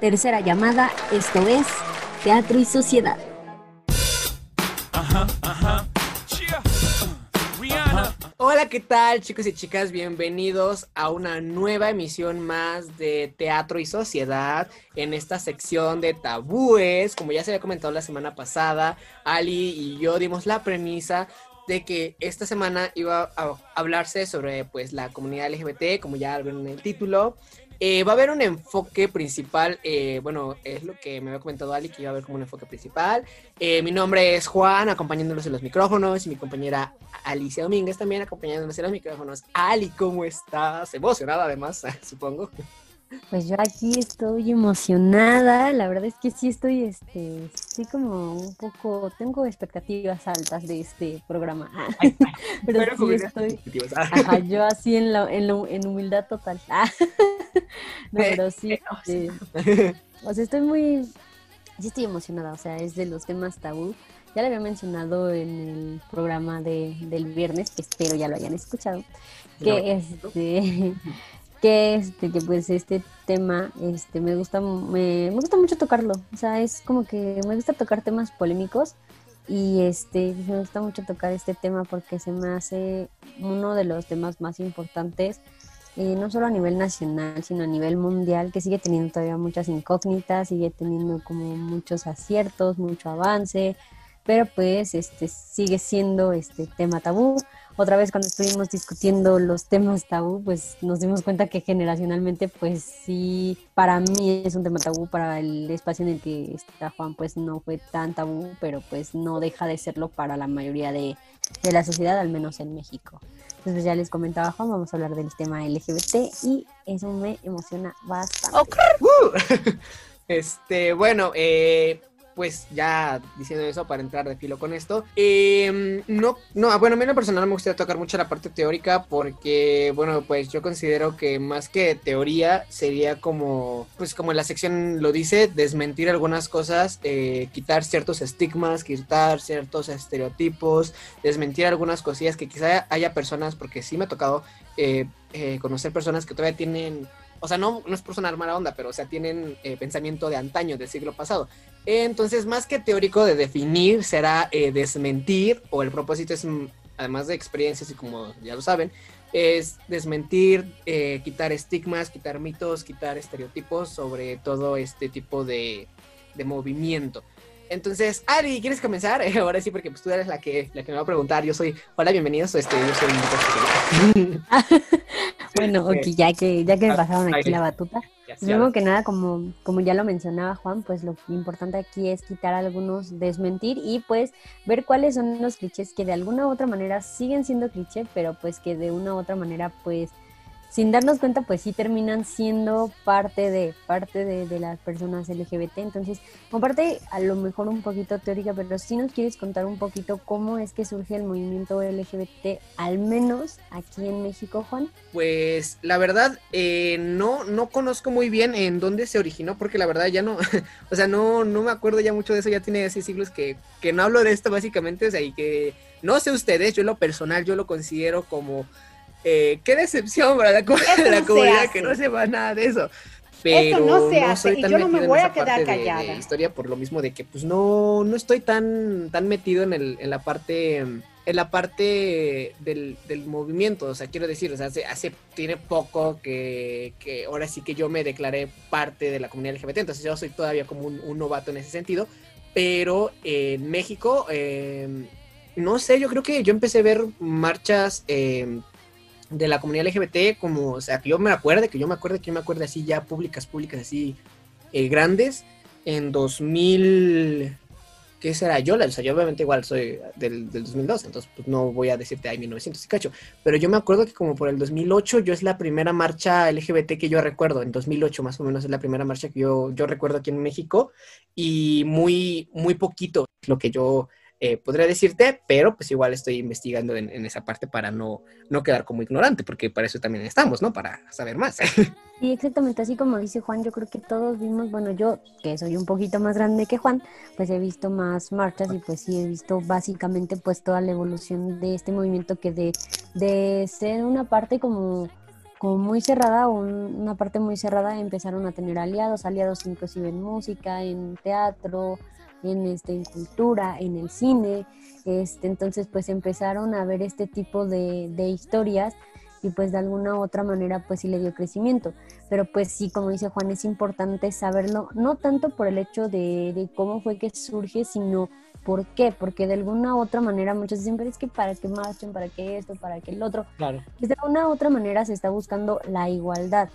tercera llamada, esto es Teatro y Sociedad. Hola, ¿qué tal chicos y chicas? Bienvenidos a una nueva emisión más de Teatro y Sociedad en esta sección de tabúes. Como ya se había comentado la semana pasada, Ali y yo dimos la premisa de que esta semana iba a hablarse sobre pues la comunidad LGBT, como ya vieron en el título. Eh, va a haber un enfoque principal, eh, bueno, es lo que me había comentado Ali, que iba a haber como un enfoque principal. Eh, mi nombre es Juan, acompañándolos en los micrófonos, y mi compañera Alicia Domínguez también acompañándonos en los micrófonos. Ali, ¿cómo estás? Emocionada además, supongo. Pues yo aquí estoy emocionada, la verdad es que sí estoy, este, sí como un poco, tengo expectativas altas de este programa, pero, sí estoy, ajá, yo así en, la, en, en humildad total, no, pero sí, este, o sea, estoy muy, sí estoy emocionada, o sea, es de los temas tabú, ya lo había mencionado en el programa de, del viernes, que espero ya lo hayan escuchado, que este que este que pues este tema este me gusta me, gusta mucho tocarlo. O sea es como que me gusta tocar temas polémicos y este me gusta mucho tocar este tema porque se me hace uno de los temas más importantes no solo a nivel nacional sino a nivel mundial que sigue teniendo todavía muchas incógnitas sigue teniendo como muchos aciertos mucho avance pero pues este sigue siendo este tema tabú otra vez cuando estuvimos discutiendo los temas tabú, pues nos dimos cuenta que generacionalmente, pues sí, para mí es un tema tabú, para el espacio en el que está Juan, pues no fue tan tabú, pero pues no deja de serlo para la mayoría de, la sociedad, al menos en México. Entonces ya les comentaba Juan, vamos a hablar del tema LGBT y eso me emociona bastante. este, bueno, eh, pues ya diciendo eso para entrar de filo con esto, em, no, no, ah, bueno, a mí en lo personal me gustaría tocar mucho la parte teórica porque, bueno, pues yo considero que más que teoría sería como, pues como la sección lo dice, desmentir algunas cosas, eh, quitar ciertos estigmas, quitar ciertos estereotipos, desmentir algunas cosillas que quizá haya personas, porque sí me ha tocado eh, eh, conocer personas que todavía tienen o sea, no, no es por sonar mala onda, pero o sea, tienen pensamiento de antaño, del siglo pasado. Entonces, más que teórico de definir, será eh, desmentir, o el propósito es, mm, además de experiencias y como ya lo saben, es desmentir, eh, quitar estigmas, quitar mitos, quitar estereotipos sobre todo este tipo de, de movimiento. Entonces, Ari, ¿quieres comenzar? Ahora sí, porque pues, tú eres la que, la que me va a preguntar. Yo soy, hola, bienvenidos. Este, yo soy Bueno, ok, ya que, ya que me pasaron aquí la batuta. Luego que nada, como, como ya lo mencionaba Juan, pues lo importante aquí es quitar algunos, desmentir y pues ver cuáles son los clichés que de alguna u otra manera siguen siendo cliché, pero pues que de una u otra manera pues sin darnos cuenta, pues sí terminan siendo parte de, parte de, las personas LGBT. Entonces, comparte a lo mejor un poquito teórica, pero si nos quieres contar un poquito cómo es que surge el movimiento LGBT, al menos aquí en México, Juan. Pues la verdad, eh, no, no conozco muy bien en dónde se originó, porque la verdad ya no, o sea, no, no me acuerdo ya mucho de eso, ya tiene seis siglos que, que no hablo de esto básicamente, o sea, y que no sé ustedes, yo lo personal, yo lo considero como eh, qué decepción para la, comunidad que no sepa nada de eso. Pero eso no se hace y yo no me voy a quedar callada. historia por lo mismo de que pues no, no estoy tan, tan metido en, el, en la parte en la parte del, del, movimiento, o sea, quiero decir, o sea, hace, hace, tiene poco que, que, ahora sí que yo me declaré parte de la comunidad LGBT, entonces yo soy todavía como un, novato en ese sentido, pero en México, eh, no sé, yo creo que yo empecé a ver marchas eh, de la comunidad LGBT, como, o sea, que yo me acuerde, que yo me acuerde, que yo me acuerde así ya públicas, públicas así eh, grandes, en 2000, ¿qué será? Yo, o sea, yo obviamente igual soy del, del 2002, entonces pues no voy a decirte, ay, 1900 y cacho, pero yo me acuerdo que como por el 2008 yo es la primera marcha LGBT que yo recuerdo, en 2008 más o menos es la primera marcha que yo, yo recuerdo aquí en México, y muy, muy poquito lo que yo eh, podría decirte, pero pues igual estoy investigando en, esa parte para no, no quedar como ignorante, porque para eso también estamos, ¿no? Para saber más. Sí, exactamente, así como dice Juan, yo creo que todos vimos, bueno, yo que soy un poquito más grande que Juan, pues he visto más marchas y pues sí he visto básicamente pues toda la evolución de este movimiento que de, de ser una parte como como muy cerrada, una parte muy cerrada, empezaron a tener aliados, aliados inclusive en música, en teatro, en, este, en cultura, en el cine. Este, entonces pues empezaron a ver este tipo de, de historias y pues de alguna u otra manera pues sí le dio crecimiento. Pero pues sí, como dice Juan, es importante saberlo, no tanto por el hecho de, de cómo fue que surge, sino por qué, porque de alguna u otra manera muchos dicen, pero es que para qué marchen, para qué esto, para qué el otro. Claro. Pues de alguna u otra manera se está buscando la igualdad.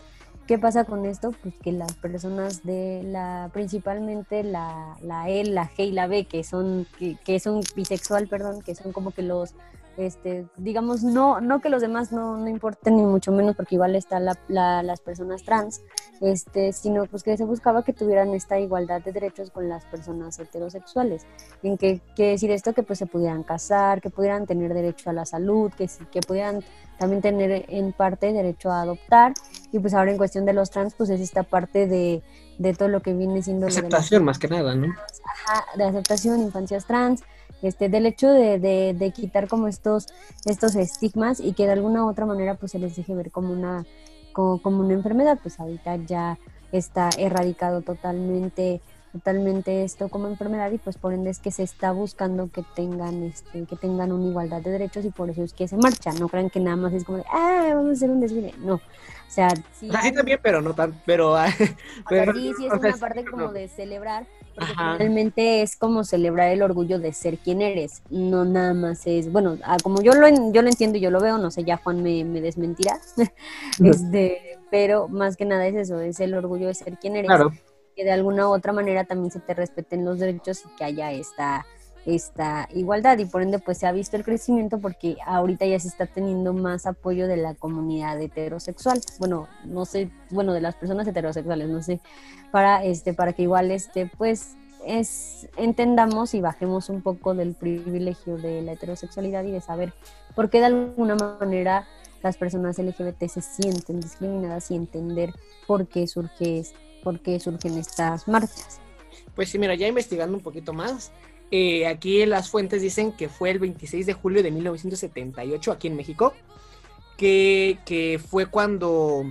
¿Qué pasa con esto? Pues que las personas de la, principalmente la, la E, la G y la B, que son, que, que son bisexual, perdón, que son como que los este, digamos, no, no que los demás no, no importen ni mucho menos, porque igual están la, las personas trans, este, sino pues que se buscaba que tuvieran esta igualdad de derechos con las personas heterosexuales. ¿En qué quiere decir esto? Que pues se pudieran casar, que pudieran tener derecho a la salud, que, que pudieran también tener en parte derecho a adoptar. Y pues ahora en cuestión de los trans, pues es esta parte de, de todo lo que viene siendo... Aceptación más que nada, ¿no? Ajá, de aceptación, infancias trans, este, del hecho de, de, quitar como estos, estos estigmas y que de alguna u otra manera pues se les deje ver como una, como, una enfermedad, pues ahorita ya está erradicado totalmente totalmente esto como enfermedad y pues por ende es que se está buscando que tengan este que tengan una igualdad de derechos y por eso es que se marcha. No crean que nada más es como de ah vamos a hacer un desfile no. O sea sí, también pero no tan pero, pero sí sí es una parte como de celebrar realmente es como celebrar el orgullo de ser quien eres, no nada más es, bueno, ah, como yo lo, yo lo entiendo y yo lo veo, no sé, ya Juan me, me desmentirá, este, pero más que nada es eso, es el orgullo de ser quien eres, que de alguna u otra manera también se te respeten los derechos y que haya esta esta igualdad y por ende pues se ha visto el crecimiento porque ahorita ya se está teniendo más apoyo de la comunidad heterosexual, bueno, no sé, bueno, de las personas heterosexuales, no sé, para este para que igual este pues es entendamos y bajemos un poco del privilegio de la heterosexualidad y de saber por qué de alguna manera las personas LGBT se sienten discriminadas y entender por qué surge por qué surgen estas marchas. Pues sí, mira, ya investigando un poquito más, eh, aquí las fuentes dicen que fue el 26 de julio de 1978 aquí en México, que, que fue cuando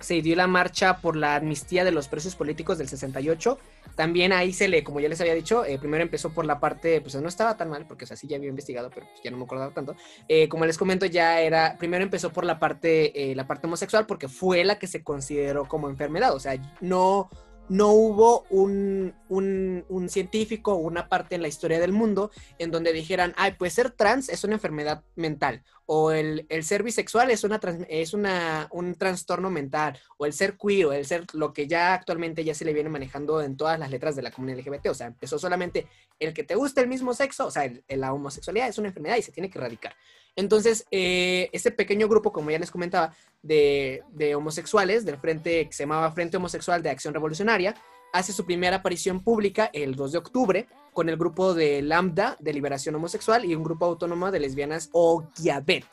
se dio la marcha por la amnistía de los presos políticos del 68. También ahí se le, como ya les había dicho, eh, primero empezó por la parte, pues no estaba tan mal, porque así ya había investigado, pero pues, ya no me acordaba tanto. Eh, como les comento, ya era, primero empezó por la parte, la parte homosexual, porque fue la que se consideró como enfermedad. O sea, no, no hubo un, un, científico o una parte en la historia del mundo en donde dijeran, ay, pues ser trans es una enfermedad mental, o el, ser bisexual es, una, es una, un trastorno mental, o el ser queer, o el ser lo que ya actualmente ya se le viene manejando en todas las letras de la comunidad LGBT, o sea, empezó solamente el que te gusta el mismo sexo, o sea, la homosexualidad es una enfermedad y se tiene que erradicar. Entonces, eh, ese pequeño grupo, como ya les comentaba, de, homosexuales, del frente que se llamaba Frente Homosexual de Acción Revolucionaria, hace su primera aparición pública el 2 de octubre con el grupo de Lambda de Liberación Homosexual y un grupo autónomo de lesbianas Ogiabet.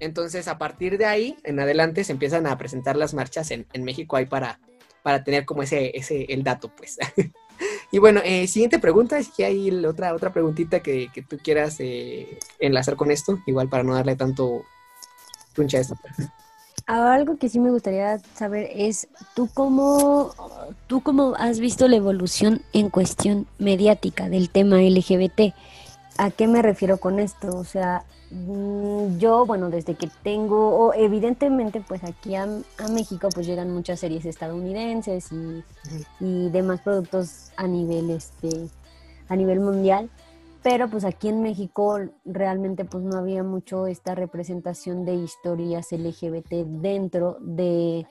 Entonces, a partir de ahí en adelante se empiezan a presentar las marchas en, México ahí para, para tener como ese, ese el dato, pues. Y bueno, eh, siguiente pregunta, es que hay otra, otra preguntita que, tú quieras eh, enlazar con esto, igual para no darle tanto puncha a esto. Algo que sí me gustaría saber es, ¿tú cómo, ¿tú cómo has visto la evolución en cuestión mediática del tema LGBT? ¿A qué me refiero con esto? O sea, yo, bueno, desde que tengo, evidentemente, pues aquí a, México pues llegan muchas series estadounidenses y, demás productos a nivel, este, a nivel mundial, pero pues aquí en México realmente pues no había mucho esta representación de historias LGBT dentro de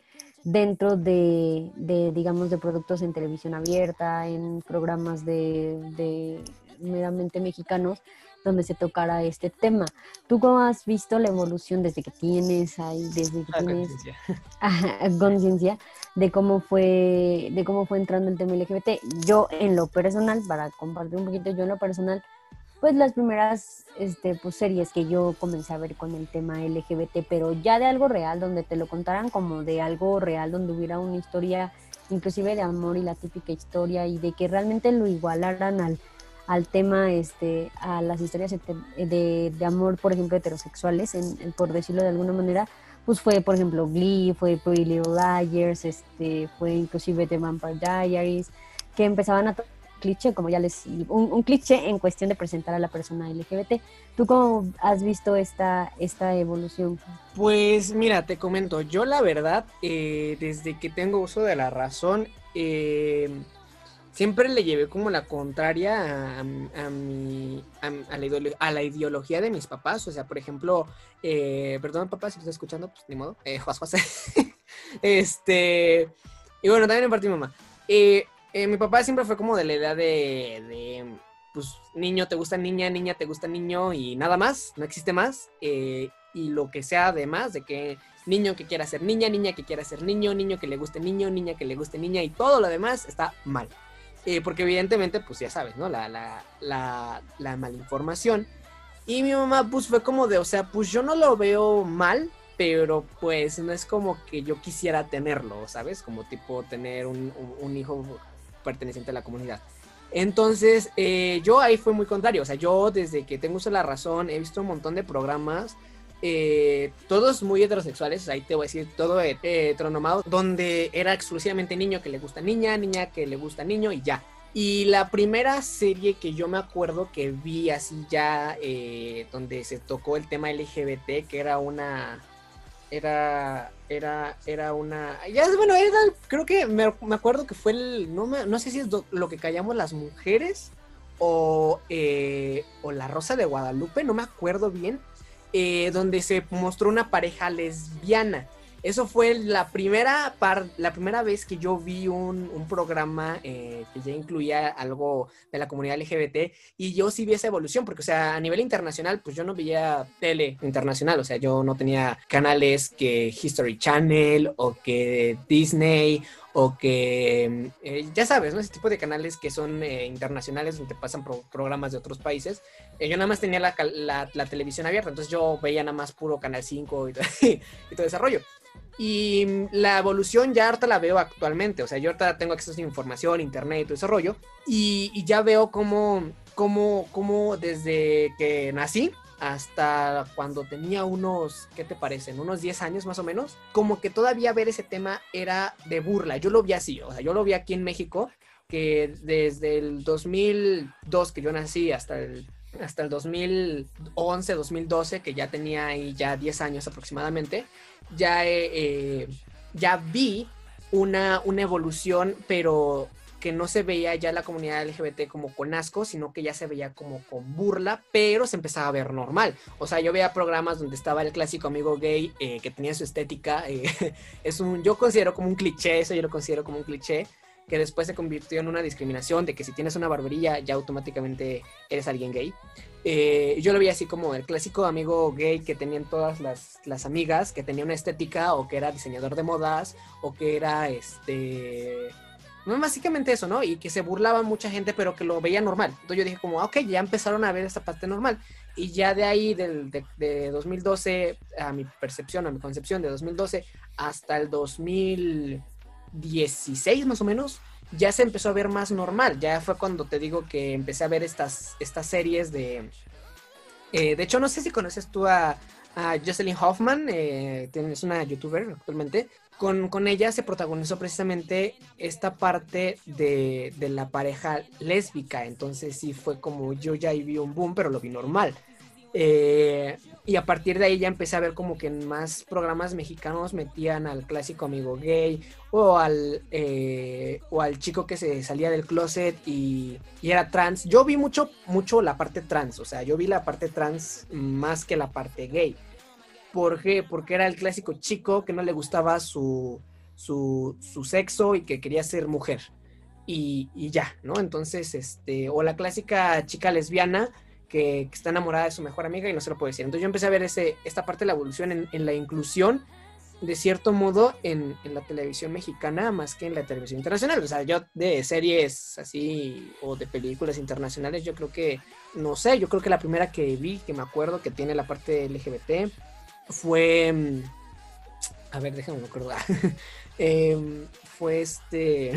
dentro de, digamos, de productos en televisión abierta, en programas de, de meramente mexicanos, donde se tocara este tema. ¿Tú cómo has visto la evolución desde que tienes ahí, desde que tienes conciencia de cómo fue, de cómo fue entrando el tema LGBT? Yo en lo personal, para compartir un poquito, yo en lo personal, pues las primeras este, pues, series que yo comencé a ver con el tema LGBT, pero ya de algo real, donde te lo contaran como de algo real, donde hubiera una historia inclusive de amor y la típica historia y de que realmente lo igualaran al al tema, este, a las historias de, de amor, por ejemplo, heterosexuales, en, por decirlo de alguna manera, pues fue, por ejemplo, Glee, fue Pretty Little Liars, este, fue inclusive The Vampire Diaries, que empezaban a cliché, como ya les un, un, cliché en cuestión de presentar a la persona LGBT. ¿Tú cómo has visto esta, esta evolución? Pues mira, te comento, yo la verdad, eh, desde que tengo uso de la razón, eh, siempre le llevé como la contraria a, mi, a, la ideología de mis papás. O sea, por ejemplo, eh, perdón papá si lo estás escuchando, pues ni modo, eh, José. este, y bueno, también en parte mi mamá. Eh, eh, mi papá siempre fue como de la edad de, pues, niño te gusta niña, niña te gusta niño y nada más, no existe más. y lo que sea además de que niño que quiera ser niña, niña que quiera ser niño, niño que le guste niño, niña que le guste niña y todo lo demás está mal. Eh, porque evidentemente, pues ya sabes, ¿no? La, la, la, la malinformación. Y mi mamá, pues fue como de, o sea, pues yo no lo veo mal, pero pues no es como que yo quisiera tenerlo, ¿sabes? Como tipo tener un, un hijo perteneciente a la comunidad. Entonces, eh, yo ahí fue muy contrario, o sea, yo desde que tengo uso la razón he visto un montón de programas eh, todos muy heterosexuales, ahí te voy a decir todo heteronomado, donde era exclusivamente niño que le gusta niña, niña que le gusta niño y ya. Y la primera serie que yo me acuerdo que vi así ya, eh, donde se tocó el tema LGBT, que era una, era, era, era una, ya bueno, era, creo que me, acuerdo que fue el, no, no sé si es lo que callamos las mujeres o, eh, o la Rosa de Guadalupe, no me acuerdo bien eh, donde se mostró una pareja lesbiana. Eso fue la primera, par, la primera vez que yo vi un, un programa eh, que ya incluía algo de la comunidad LGBT y yo sí vi esa evolución, porque, o sea, a nivel internacional, pues yo no veía tele internacional, o sea, yo no tenía canales que History Channel o que Disney o que, eh, ya sabes, ¿no? Ese tipo de canales que son eh, internacionales donde pasan programas de otros países. Eh, yo nada más tenía la, la, televisión abierta, entonces yo veía nada más puro Canal 5 y, y todo rollo. Y la evolución ya ahorita la veo actualmente, o sea, yo ahorita tengo acceso a información, internet y todo ese rollo, y, y ya veo cómo, cómo, cómo desde que nací, hasta cuando tenía unos, ¿qué te parecen? Unos 10 años más o menos, como que todavía ver ese tema era de burla. Yo lo vi así, o sea, yo lo vi aquí en México, que desde el 2002 que yo nací hasta el, hasta el 2011, 2012, que ya tenía ahí ya 10 años aproximadamente, ya, eh, ya vi una, una evolución, pero que no se veía ya la comunidad LGBT como con asco, sino que ya se veía como con burla, pero se empezaba a ver normal. O sea, yo veía programas donde estaba el clásico amigo gay eh, que tenía su estética. Eh, es un, yo considero como un cliché, eso yo lo considero como un cliché, que después se convirtió en una discriminación de que si tienes una barbería ya automáticamente eres alguien gay. Eh, yo lo veía así como el clásico amigo gay que tenían todas las, las, amigas, que tenía una estética o que era diseñador de modas o que era este no, básicamente eso, ¿no? Y que se burlaba mucha gente, pero que lo veía normal. Entonces yo dije como, ah, ok, ya empezaron a ver esta parte normal. Y ya de ahí, del, de, 2012, a mi percepción, a mi concepción, de 2012 hasta el 2016 más o menos, ya se empezó a ver más normal. Ya fue cuando te digo que empecé a ver estas, estas series de... Eh, de hecho, no sé si conoces tú a, Jocelyn Hoffman, eh, es una youtuber actualmente, con, ella se protagonizó precisamente esta parte de, la pareja lésbica. Entonces sí fue como yo ya vi un boom, pero lo vi normal. Eh, y a partir de ahí ya empecé a ver como que en más programas mexicanos metían al clásico amigo gay o al, eh, o al chico que se salía del closet y, y, era trans. Yo vi mucho, mucho la parte trans, o sea, yo vi la parte trans más que la parte gay. ¿Por? Porque era el clásico chico que no le gustaba su, su, sexo y que quería ser mujer. Y, ya, ¿no? Entonces, este, o la clásica chica lesbiana que, está enamorada de su mejor amiga y no se lo puede decir. Entonces yo empecé a ver ese, esta parte de la evolución en, la inclusión, de cierto modo, en, en, la televisión mexicana más que en la televisión internacional. O sea, yo de series así o de películas internacionales, yo creo que, no sé, yo creo que la primera que vi, que me acuerdo que tiene la parte LGBT, fue. Mm, a ver, déjame acordar. eh, fue este.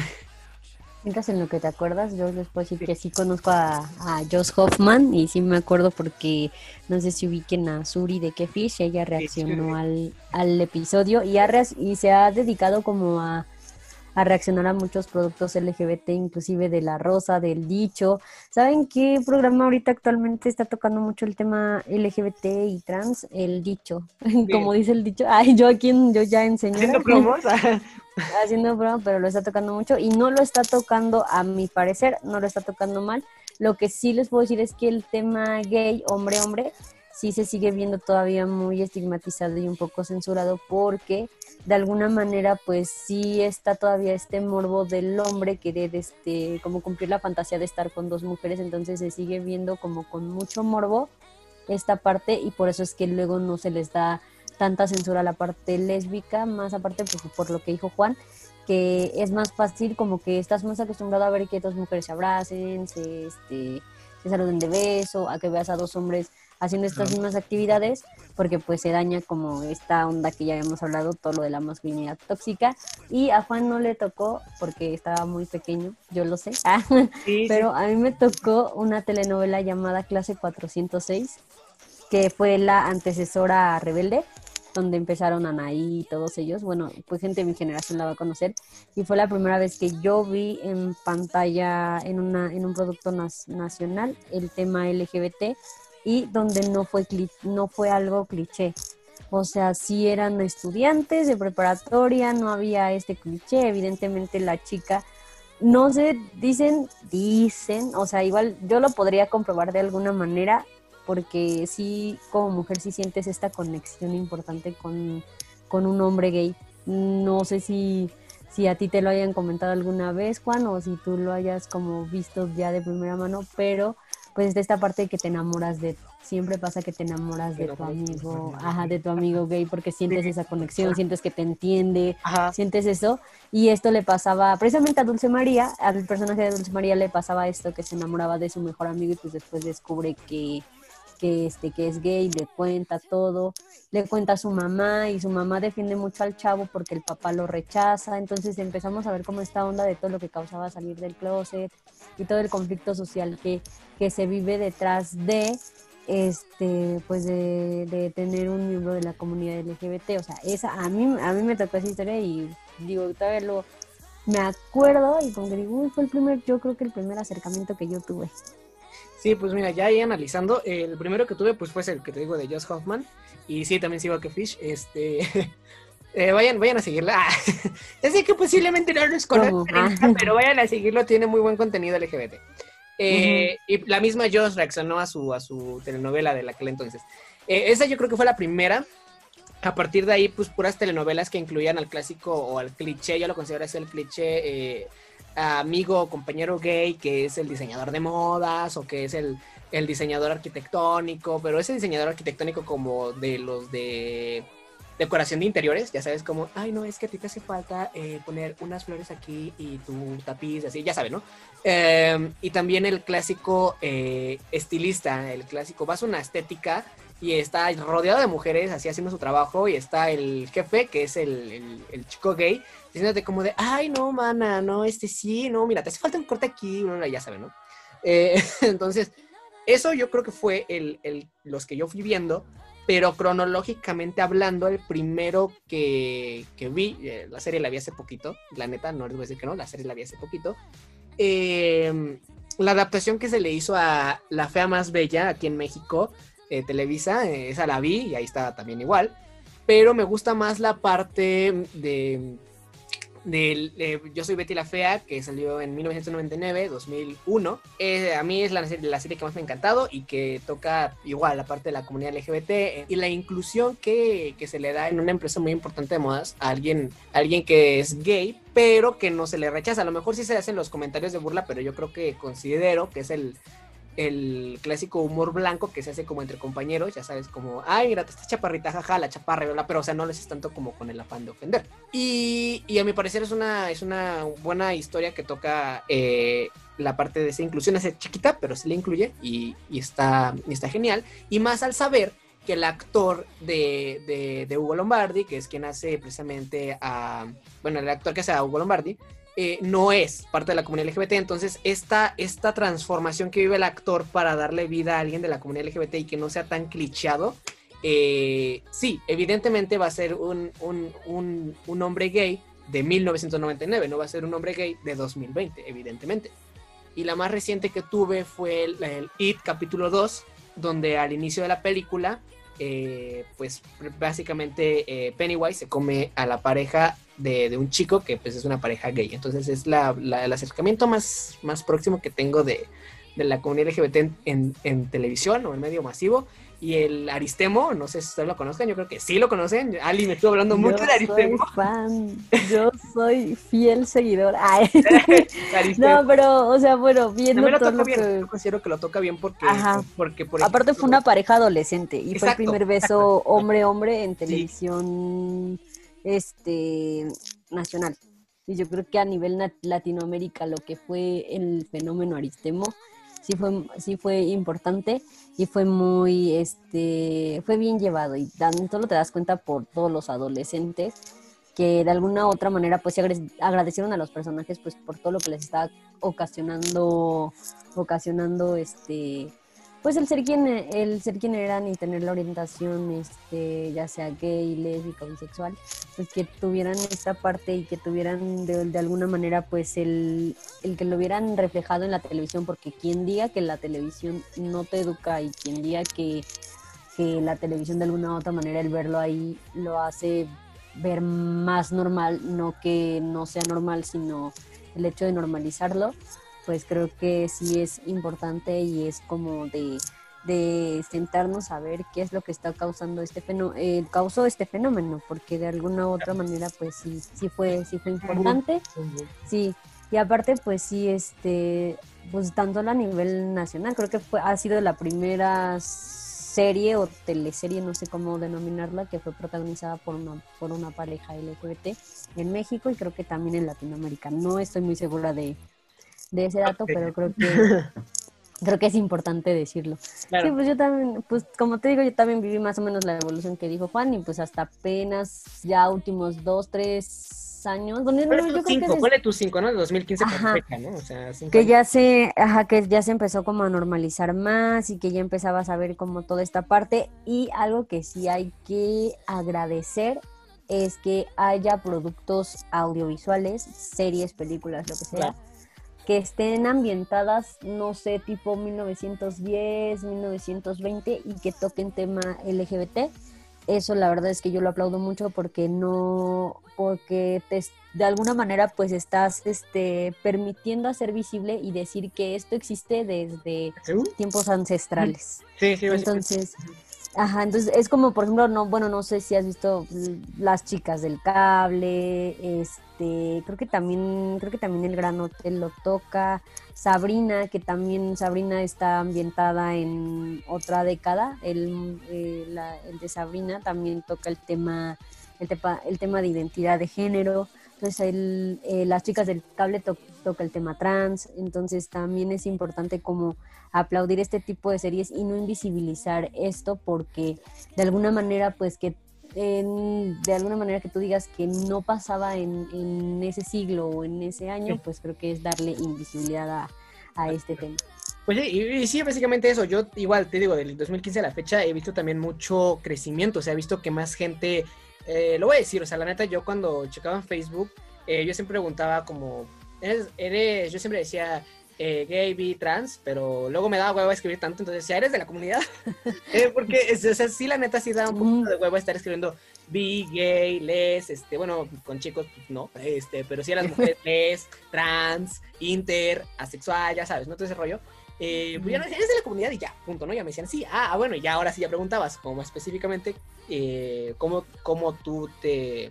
Mientras en lo que te acuerdas, yo les puedo decir que sí conozco a, a Josh Hoffman y sí me acuerdo porque no sé si ubiquen a Suri de Kefish, ella reaccionó al, al episodio y, ha, y se ha dedicado como a a reaccionar a muchos productos LGBT, inclusive de la rosa, del dicho. ¿Saben qué programa ahorita actualmente está tocando mucho el tema LGBT y trans? El dicho, como dice el dicho. Ay, yo aquí, yo ya enseñé. Haciendo promos. Haciendo promos, pero lo está tocando mucho y no lo está tocando, a mi parecer, no lo está tocando mal. Lo que sí les puedo decir es que el tema gay, hombre-hombre, sí se sigue viendo todavía muy estigmatizado y un poco censurado porque de alguna manera pues sí está todavía este morbo del hombre querer este como cumplir la fantasía de estar con dos mujeres, entonces se sigue viendo como con mucho morbo esta parte y por eso es que luego no se les da tanta censura a la parte lésbica, más aparte pues, por lo que dijo Juan, que es más fácil como que estás más acostumbrado a ver que dos mujeres se abracen, se, este, se saluden de beso, a que veas a dos hombres haciendo estas mismas actividades, porque pues se daña como esta onda que ya hemos hablado, todo lo de la masculinidad tóxica. Y a Juan no le tocó porque estaba muy pequeño, yo lo sé, pero a mí me tocó una telenovela llamada Clase 406, que fue la antecesora Rebelde donde empezaron Anaí y todos ellos. Bueno, pues gente de mi generación la va a conocer. Y fue la primera vez que yo vi en pantalla, en, una, en un producto nacional, el tema LGBT y donde no fue, no fue algo cliché. O sea, sí eran estudiantes de preparatoria, no había este cliché, evidentemente la chica, no sé, dicen, dicen, o sea, igual yo lo podría comprobar de alguna manera, porque sí, como mujer sí sientes esta conexión importante con, con un hombre gay. No sé si, si a ti te lo hayan comentado alguna vez, Juan, o si tú lo hayas como visto ya de primera mano, pero pues de esta parte de que te enamoras de, siempre pasa que te enamoras de tu amigo, ajá, de tu amigo gay, porque sientes esa conexión, sientes que te entiende, sientes eso, y esto le pasaba precisamente a Dulce María, al personaje de Dulce María le pasaba esto, que se enamoraba de su mejor amigo y pues después descubre que que, este, que es gay, le cuenta todo, le cuenta a su mamá y su mamá defiende mucho al chavo porque el papá lo rechaza, entonces empezamos a ver cómo esta onda de todo lo que causaba salir del closet y todo el conflicto social que, que se vive detrás de este pues de, tener un miembro de la comunidad LGBT, o sea, esa a mí a mí me tocó esa historia y digo, todavía lo me acuerdo y como que digo, fue el primer, yo creo que el primer acercamiento que yo tuve. Sí, pues mira, ya ahí analizando, el primero que tuve pues fue el que te digo de Josh Hoffman y sí, también sigo a que Fish, este... Eh, vayan, vayan a seguirla. ya sé que posiblemente no los conozcan, pero vayan a seguirlo, tiene muy buen contenido LGBT. Eh, y la misma Josh reaccionó a su, a su telenovela de la aquel entonces. Eh, esa yo creo que fue la primera. A partir de ahí, pues puras telenovelas que incluían al clásico o al cliché, yo lo considero así el cliché amigo o compañero gay que es el diseñador de modas o que es el, diseñador arquitectónico, pero ese diseñador arquitectónico como de los de decoración de interiores, ya sabes, como, ay, no, es que a ti te hace falta eh, poner unas flores aquí y tu tapiz, así, ya sabes, ¿no? Em, y también el clásico eh, estilista, el clásico, vas a una estética y está rodeado de mujeres así haciendo su trabajo y está el jefe, que es el, el chico gay, diciéndote como de, ay, no, mana, no, este sí, no, mira, te hace falta un corte aquí, ya saben, ¿no? Eh, entonces, eso yo creo que fue el, el, los que yo fui viendo, pero cronológicamente hablando, el primero que, que vi, eh, la serie la vi hace poquito, la neta, no les voy a decir que no, la serie la vi hace poquito, em, la adaptación que se le hizo a La Fea Más Bella aquí en México, eh, Televisa, esa la vi y ahí está también igual, pero me gusta más la parte de del Yo soy Betty la Fea, que salió en 1999, 2001. Eh, a mí es la, la, serie que más me ha encantado y que toca igual la parte de la comunidad LGBT eh, y la inclusión que, que, se le da en una empresa muy importante de modas a alguien, alguien que es gay, pero que no se le rechaza. A lo mejor sí se hacen los comentarios de burla, pero yo creo que considero que es el, el clásico humor blanco que se hace como entre compañeros, ya sabes, como, ay, mira, esta chaparrita, jaja, la chaparra, pero o sea, no les es tanto como con el afán de ofender. Y, y a mi parecer es una, es una buena historia que toca eh, la parte de esa inclusión, es chiquita, pero se le incluye y, y, está, está genial. Y más al saber que el actor de, de, de, Hugo Lombardi, que es quien hace precisamente a, bueno, el actor que hace a Hugo Lombardi, eh, no es parte de la comunidad LGBT. Entonces, esta, esta transformación que vive el actor para darle vida a alguien de la comunidad LGBT y que no sea tan clichado, eh, sí, evidentemente va a ser un, un, hombre gay de 1999, no va a ser un hombre gay de 2020, evidentemente. Y la más reciente que tuve fue el, el It capítulo 2, donde al inicio de la película eh, pues básicamente eh, Pennywise se come a la pareja de, un chico que pues es una pareja gay. Entonces es la, el acercamiento más, más próximo que tengo de, la comunidad LGBT en, en, televisión o en medio masivo. Y el Aristemo, no sé si ustedes lo conozcan, yo creo que sí lo conocen. Ali me estuvo hablando mucho de Aristemo. Soy fan, yo soy fiel seguidor. no, pero, o sea, bueno, viendo lo todo lo que... Yo considero que lo toca bien porque, porque por Aparte fue una pareja adolescente y fue el primer beso hombre-hombre en televisión este nacional. Y yo creo que a nivel Latinoamérica lo que fue el fenómeno Aristemo sí fue, sí fue importante y fue muy, este, fue bien llevado. Y solo te das cuenta por todos los adolescentes que de alguna u otra manera pues agradecieron a los personajes pues por todo lo que les está ocasionando, ocasionando este pues el ser quien el ser quien eran y tener la orientación este ya sea gay lésbica bisexual pues que tuvieran esta parte y que tuvieran de, alguna manera pues el, el, que lo hubieran reflejado en la televisión porque quien diga que la televisión no te educa y quien diga que, que la televisión de alguna u otra manera el verlo ahí lo hace ver más normal no que no sea normal sino el hecho de normalizarlo pues creo que sí es importante y es como de, sentarnos a ver qué es lo que está causando este fenómeno, eh, causó este fenómeno, porque de alguna u otra manera pues sí, sí fue, sí fue importante, sí, y aparte pues sí, este, pues tanto a nivel nacional, creo que fue, ha sido la primera serie o teleserie, no sé cómo denominarla, que fue protagonizada por una, por una pareja LGBT en México y creo que también en Latinoamérica. No estoy muy segura de, de ese dato, pero creo que creo que es importante decirlo. Sí, pues yo también, pues como te digo, yo también viví más o menos la evolución que dijo Juan y pues hasta apenas ya últimos dos, tres años. Bueno, yo cinco, que tus cinco, ¿no? De 2015 ¿no? O sea, que ya se, ajá, que ya se empezó como a normalizar más y que ya empezaba a saber como toda esta parte y algo que sí hay que agradecer es que haya productos audiovisuales, series, películas, lo que sea, que estén ambientadas, no sé, tipo 1910, 1920 y que toquen tema LGBT. Eso la verdad es que yo lo aplaudo mucho porque no, porque te, de alguna manera pues estás este, permitiendo hacer visible y decir que esto existe desde tiempos ancestrales. Sí, sí, Entonces, Ajá, entonces es como, por ejemplo, no, bueno, no sé si has visto las chicas del cable, este, creo que también, creo que también el Gran Hotel lo toca, Sabrina, que también Sabrina está ambientada en otra década, el, eh, el de Sabrina también toca el tema, el tema, el tema de identidad de género, entonces el, eh, las chicas del cable toca el tema trans, entonces también es importante como aplaudir este tipo de series y no invisibilizar esto porque de alguna manera pues que de alguna manera que tú digas que no pasaba en, ese siglo o en ese año, pues creo que es darle invisibilidad a, este tema. Pues sí, y, sí, básicamente eso. Yo igual te digo, del 2015 a la fecha he visto también mucho crecimiento, o sea, he visto que más gente, eh, lo voy a decir, o sea, la neta, yo cuando checaba en Facebook, eh, yo siempre preguntaba como, eres, eres, yo siempre decía, eh, gay, bi, trans, pero luego me daba huevo escribir tanto, entonces ya eres de la comunidad, eh, porque o sea, sí la neta sí da un poco de huevo estar escribiendo bi, gay, les, este, bueno, con chicos pues, no, este, pero sí a las mujeres les, trans, inter, asexual, ya sabes, ¿no? Todo ese rollo. Eh, pues ya no eres de la comunidad y ya, punto, ¿no? Ya me decían, sí, ah, ah bueno, y ya ahora sí ya preguntabas, como específicamente, eh, cómo, cómo tú te,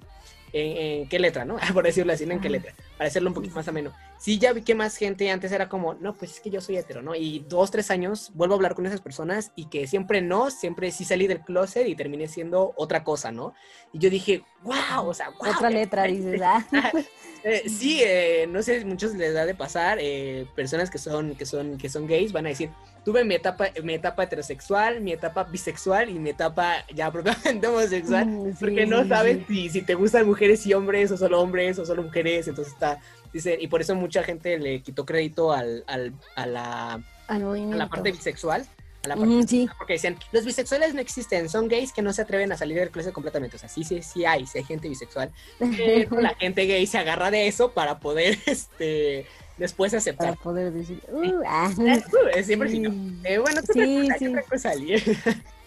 en, qué letra, ¿no? Por decirlo así, ¿en qué letra? Para hacerlo un poquito más ameno sí ya vi que más gente antes era como, no, pues es que yo soy hetero, ¿no? Y dos, tres años vuelvo a hablar con esas personas y que siempre no, siempre sí salí del closet y terminé siendo otra cosa, ¿no? Y yo dije, wow, o sea, wow. Otra letra, dices, ¿ah? Eh, sí, eh, no sé, muchos les da de pasar, eh, personas que son, que, son, que son gays van a decir, tuve mi etapa, mi etapa heterosexual, mi etapa bisexual y mi etapa ya propiamente homosexual, mm, porque no sabes si, si te gustan mujeres y hombres o solo hombres o solo mujeres, entonces está Dice, y por eso mucha gente le quitó crédito al, al, a, la, a la parte bisexual. A la parte sí. Porque decían, los bisexuales no existen, son gays que no se atreven a salir del closet completamente. O sea, sí, sí, sí hay, sí hay gente bisexual. Pero la gente gay se agarra de eso para poder, este, después aceptar. Para poder decir, uh, ah. siempre sí. Eh, bueno, tú sí, sí.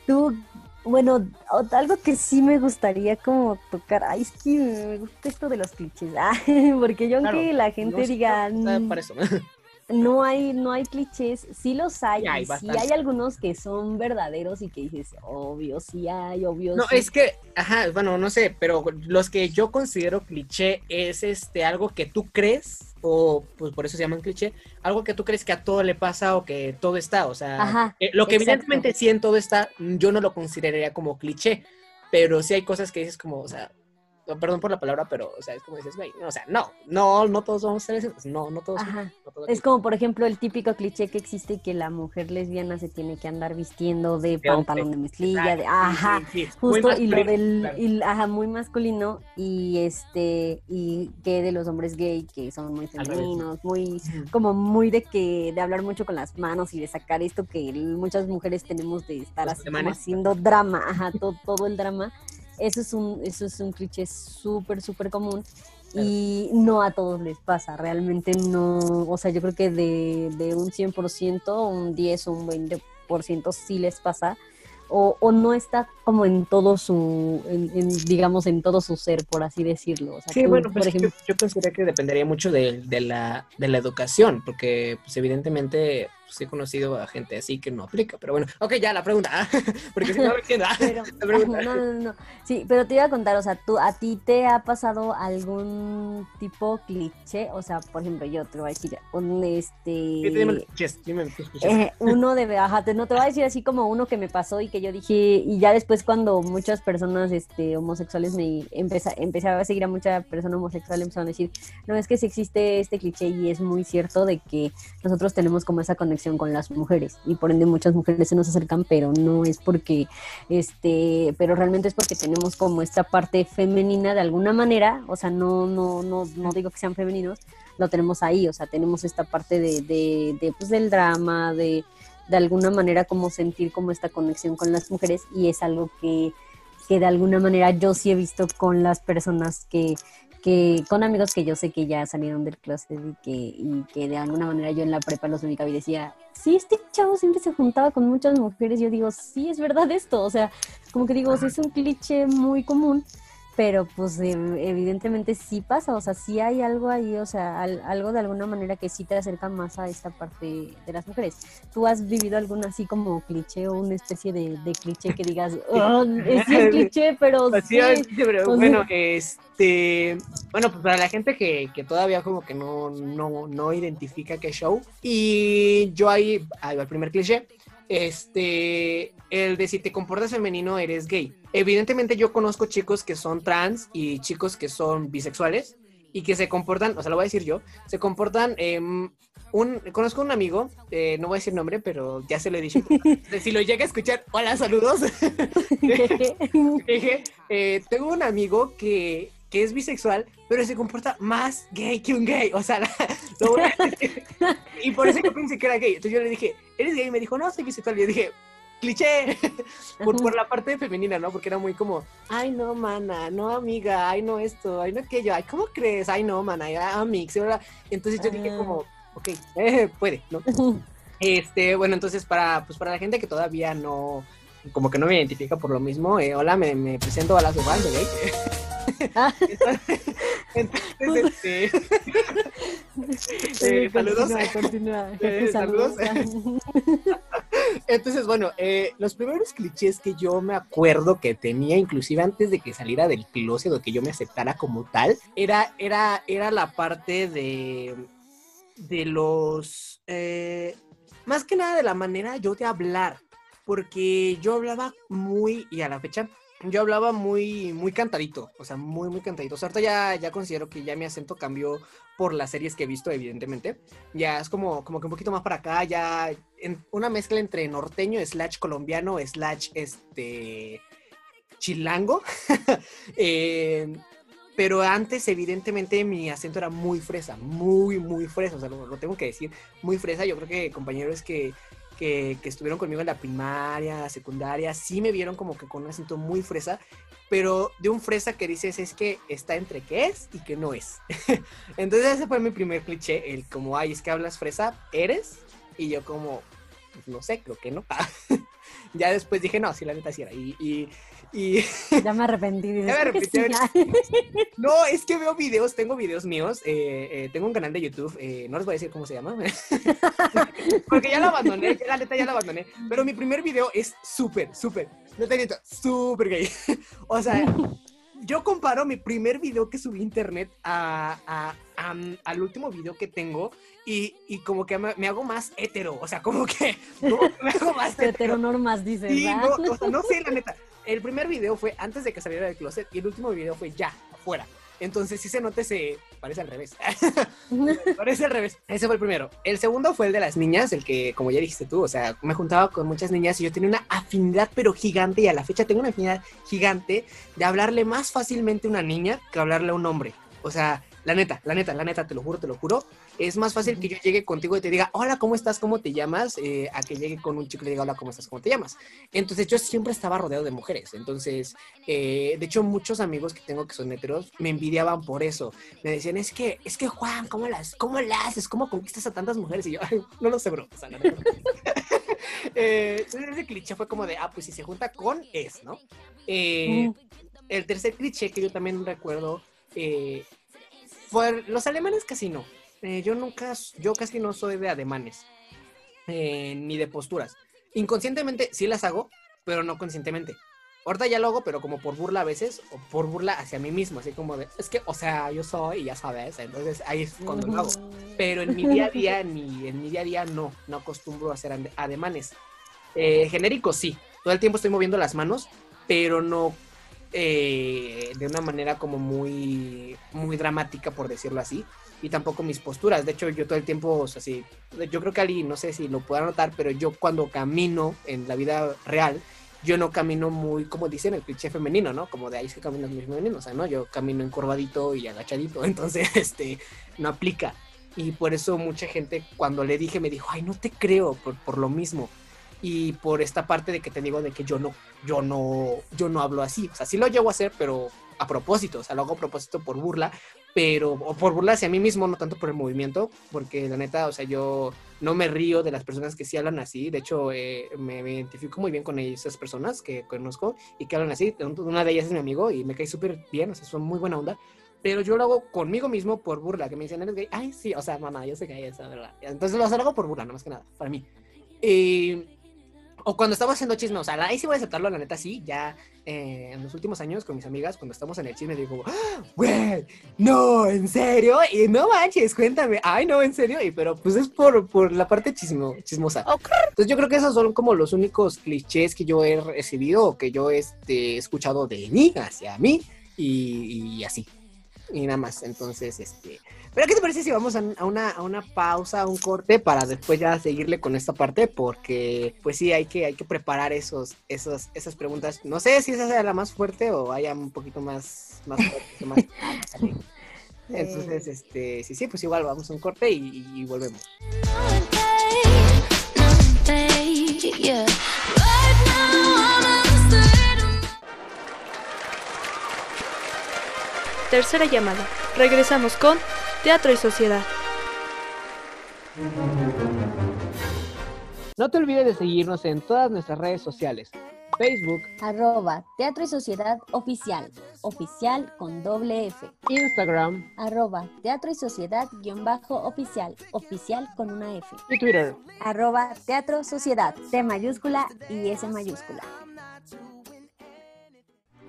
Tú, bueno, algo que sí me gustaría como tocar, ay, es que me gusta esto de los clichés, ah, porque yo aunque la gente diga... No, para eso. no hay, no hay clichés, sí los hay, sí hay, sí hay algunos que son verdaderos y que dices, obvio, sí hay, obvio. No, es que, ajá, bueno, no sé, pero los que yo considero cliché es este algo que tú crees, o pues por eso se llaman cliché, algo que tú crees que a todo le pasa o que todo está, o sea, eh, lo que evidentemente sí en todo está, yo no lo consideraría como cliché, pero sí hay cosas que dices como, o sea, perdón por la palabra, pero, o sea, es como dices, güey, o sea, no, no, no todos vamos a ser no, no todos. es como, por ejemplo, el típico cliché que existe que la mujer lesbiana se tiene que andar vistiendo de, pantalón de mezclilla, de, ajá, justo, y lo del, ajá, muy masculino, y este, y que de los hombres gay, que son muy femeninos, muy, como muy de que, de hablar mucho con las manos y de sacar esto que muchas mujeres tenemos de estar así haciendo drama, ajá, todo, todo el drama eso es un, eso es un cliché súper, súper común y no a todos les pasa, realmente no, o sea, yo creo que de, de un 100%, un 10 o un 20% sí les pasa, o, o, no está como en todo su, digamos, en todo su ser, por así decirlo. sí, bueno, pues por ejemplo, yo, yo, que dependería mucho de, de, la, de la educación, porque pues evidentemente pues he conocido a gente así que no aplica, pero bueno, ok, ya la pregunta, porque si no me No, no, no, sí, pero te iba a contar, o sea, tú, ¿a ti te ha pasado algún tipo cliché? O sea, por ejemplo, yo te voy a decir, un este... Eh, uno de, ajá, no te voy a decir así como uno que me pasó y que yo dije, y ya después cuando muchas personas este, homosexuales me empecé, empecé a seguir a mucha persona homosexual, empezaron a decir, no, es que si existe este cliché y es muy cierto de que nosotros tenemos como esa conexión con las mujeres y por ende muchas mujeres se nos acercan, pero no es porque, este, pero realmente es porque tenemos como esta parte femenina de alguna manera, o sea, no, no, no, no digo que sean femeninos, lo tenemos ahí, o sea, tenemos esta parte de, de, pues, del drama, de, de alguna manera como sentir como esta conexión con las mujeres y es algo que, que de alguna manera yo sí he visto con las personas que, que con amigos que yo sé que ya salieron del closet y que, y que de alguna manera yo en la prepa los ubicaba y decía, sí, este chavo siempre se juntaba con muchas mujeres, yo digo, sí, es verdad esto, o sea, como que digo, es un cliché muy común, pero pues em, evidentemente sí pasa, o sea, sí hay algo ahí, o sea, algo de alguna manera que sí te acerca más a esta parte de las mujeres. ¿Tú has vivido algún así como cliché o una especie de, cliché que digas, oh, es, cliché, pero pues sí? bueno, este, bueno, pues para la gente que, todavía como que no, no, no identifica qué show, y yo ahí, ahí va el primer cliché, este, el de si te comportas femenino eres gay. Evidentemente yo conozco chicos que son trans y chicos que son bisexuales y que se comportan, o sea, lo voy a decir yo, se comportan, un, conozco un amigo, eh, no voy a decir nombre, pero ya se lo he dicho, si lo llega a escuchar, hola, saludos. eh, tengo un amigo que que es bisexual, pero se comporta más gay que un gay. O sea, lo y por eso yo pensé que era gay. Entonces yo le dije, ¿eres gay? Y me dijo, no, soy bisexual. Y yo dije, cliché, por, por, la parte femenina, ¿no? Porque era muy como, ay, no, mana, no, amiga, ay, no esto, ay, no aquello, ay, ¿cómo crees? Ay, no, mana, ay, amix, Entonces yo dije como, ok, eh, puede, ¿no? Este, bueno, entonces para, pues para la gente que todavía no, como que no me identifica por lo mismo, eh, hola, me, me presento a las de gay. Entonces, este. saludos. saludos. Entonces, bueno, eh, los primeros clichés que yo me acuerdo que tenía, inclusive antes de que saliera del closet o que yo me aceptara como tal, era, era, era la parte de, de los, eh, más que nada de la manera yo de hablar, porque yo hablaba muy, y a la fecha, yo hablaba muy, muy cantadito, o sea, muy, muy cantadito. O sea, ahorita ya, ya considero que ya mi acento cambió por las series que he visto, evidentemente. Ya es como, como que un poquito más para acá, ya en una mezcla entre norteño, slash colombiano, slash este chilango. Eh, pero antes evidentemente mi acento era muy fresa, muy, muy fresa, o sea, lo, tengo que decir, muy fresa. Yo creo que compañeros que, que, que, estuvieron conmigo en la primaria, secundaria, sí me vieron como que con un acento muy fresa, pero de un fresa que dices es que está entre qué es y qué no es. Entonces ese fue mi primer cliché, el como, ay, es que hablas fresa, ¿eres? Y yo como, pues no sé, creo que no. ya después dije, no, sí, la neta sí era. Y, y, ya me arrepentí. Ya me arrepentí. no, es que veo videos, tengo videos míos. Eh, eh, tengo un canal de YouTube, eh, no les voy a decir cómo se llama. Porque ya lo abandoné, la neta ya lo abandoné. Pero mi primer video es súper, súper, no te miento, súper gay. o sea, yo comparo mi primer video que subí a internet a, al último video que tengo y, y como que me, hago más hetero, o sea, como que, me hago más hetero. normas, dices, sí, no, o sea, no sé, la neta. El primer video fue antes de que saliera del closet y el último video fue ya, afuera. Entonces, si se nota, se parece al revés. parece al revés. Ese fue el primero. El segundo fue el de las niñas, el que, como ya dijiste tú, o sea, me juntaba con muchas niñas y yo tenía una afinidad, pero gigante, y a la fecha tengo una afinidad gigante de hablarle más fácilmente a una niña que hablarle a un hombre. O sea, la neta, la neta, la neta, te lo juro, te lo juro. Es más fácil que yo llegue contigo y te diga, hola, ¿cómo estás? ¿Cómo te llamas? Eh, a que llegue con un chico y le diga, hola, ¿cómo estás? ¿Cómo te llamas? Entonces yo siempre estaba rodeado de mujeres. Entonces, eh, de hecho, muchos amigos que tengo que son heteros me envidiaban por eso. Me decían, es que, es que Juan, ¿cómo las, cómo las haces? ¿Cómo conquistas a tantas mujeres? Y yo, no lo sé, bro. O sea, eh, ese cliché fue como de, ah, pues si se junta con, es, ¿no? El tercer cliché que yo también recuerdo los alemanes casi no. Eh, yo nunca, yo casi no soy de ademanes, eh, ni de posturas. Inconscientemente sí las hago, pero no conscientemente. Ahorita ya lo hago, pero como por burla a veces, o por burla hacia mí mismo, así como de, es que, o sea, yo soy y ya sabes, entonces ahí es cuando lo hago. Pero en mi día a día, ni en mi día a día no, no acostumbro a hacer ademanes. Eh, genéricos sí, todo el tiempo estoy moviendo las manos, pero no eh, de una manera como muy, muy dramática, por decirlo así, y tampoco mis posturas. De hecho, yo todo el tiempo, o sea, sí, yo creo que Ali, no sé si lo pueda notar, pero yo cuando camino en la vida real, yo no camino muy, como dicen, el cliché femenino, ¿no? Como de ahí se caminan muy femenino, o sea, ¿no? Yo camino encorvadito y agachadito, entonces, este, no aplica. Y por eso mucha gente, cuando le dije, me dijo, ay, no te creo, por, por lo mismo y por esta parte de que te digo de que yo no, yo no, yo no hablo así. O sea, sí lo llevo a hacer, pero a propósito, o sea, lo hago a propósito por burla, pero, o por burla hacia mí mismo, no tanto por el movimiento, porque la neta, o sea, yo no me río de las personas que sí hablan así, de hecho, eh, me, identifico muy bien con esas personas que conozco y que hablan así, una de ellas es mi amigo y me cae súper bien, o sea, son muy buena onda, pero yo lo hago conmigo mismo por burla, que me dicen, eres gay, ay, sí, o sea, mamá, yo sé que hay esa, ¿verdad? Entonces lo hago por burla, no más que nada, para mí. Y o cuando estamos haciendo chisme, o sea, ahí sí voy a aceptarlo, la neta sí, ya eh, en los últimos años con mis amigas, cuando estamos en el chisme, digo, ¡Ah, güey, no, ¿en serio? Y no manches, cuéntame, ay, no, ¿en serio? Y pero pues es por, por la parte chismo, chismosa. Entonces yo creo que esos son como los únicos clichés que yo he recibido o que yo este, he escuchado de mí hacia mí y, y así. Y nada más, entonces, este, pero ¿qué te parece si vamos a, una, a una pausa, a un corte, para después ya seguirle con esta parte? Porque, pues sí, hay que, hay que preparar esos, esos, esas preguntas. No sé si esa sea la más fuerte o haya un poquito más, más fuerte, más... Entonces, este, sí, sí, pues igual vamos a un corte y, y volvemos. Tercera llamada. Regresamos con Teatro y Sociedad. No te olvides de seguirnos en todas nuestras redes sociales. Facebook, arroba Teatro y Sociedad Oficial, oficial con doble F. Instagram, arroba Teatro y Sociedad guion bajo oficial, oficial con una F. Y Twitter, arroba Teatro Sociedad, T mayúscula y S mayúscula.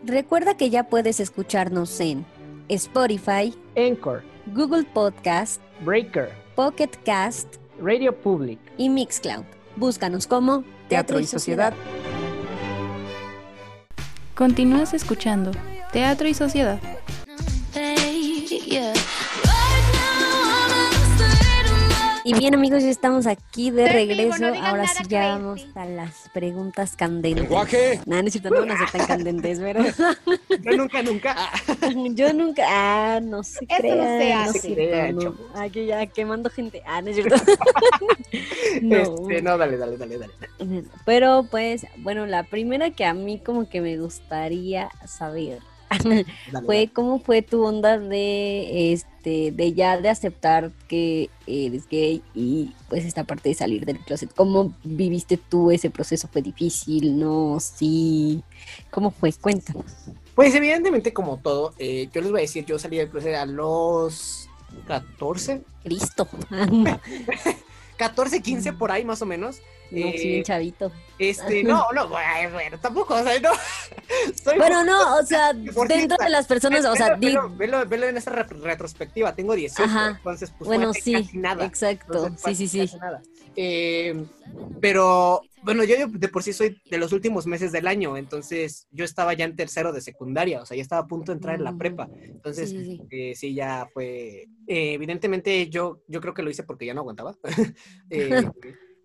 Recuerda que ya puedes escucharnos en Spotify, Anchor, Google Podcast, Breaker, Pocket Cast, Radio Public y Mixcloud. Búscanos como Teatro y Sociedad. Continúas escuchando Teatro y Sociedad. Y bien amigos, ya estamos aquí de regreso. Ahora sí ya vamos a las preguntas candentes. ¿Lenguaje? No, no es cierto, no van a ser tan candentes, pero... Yo nunca, nunca. Yo nunca, ah, no sé. Eso no se hace. cierto, no. Aquí ya quemando gente. Ah, no es cierto. no. Este, no, dale, dale, dale, dale. Pero pues, bueno, la primera que a mí como que me gustaría saber fue cómo fue tu onda de este de ya de aceptar que eres gay y pues esta parte de salir del closet. ¿Cómo viviste tú ese proceso? ¿Fue difícil? ¿No? ¿Sí? ¿Cómo fue? Cuéntanos. Pues evidentemente como todo, eh, yo les voy a decir, yo salí del closet a los 14. Cristo. 14, 15 por ahí más o menos. No, eh, sí, chavito. Este, no, no, bueno, tampoco, o sea, no. bueno, no, o sea, dentro de las personas, o sea, velo, velo, velo, en esa retrospectiva, tengo 18, entonces, pues, bueno, sí, nada. Exacto, sí, sí, sí. Nada. Eh, pero, bueno, yo de por sí soy de los últimos meses del año, entonces yo estaba ya en tercero de secundaria, o sea, ya estaba a punto de entrar en la prepa. Mm, entonces, sí, eh, sí ya fue. Eh, evidentemente, yo, yo creo que lo hice porque ya no aguantaba. eh,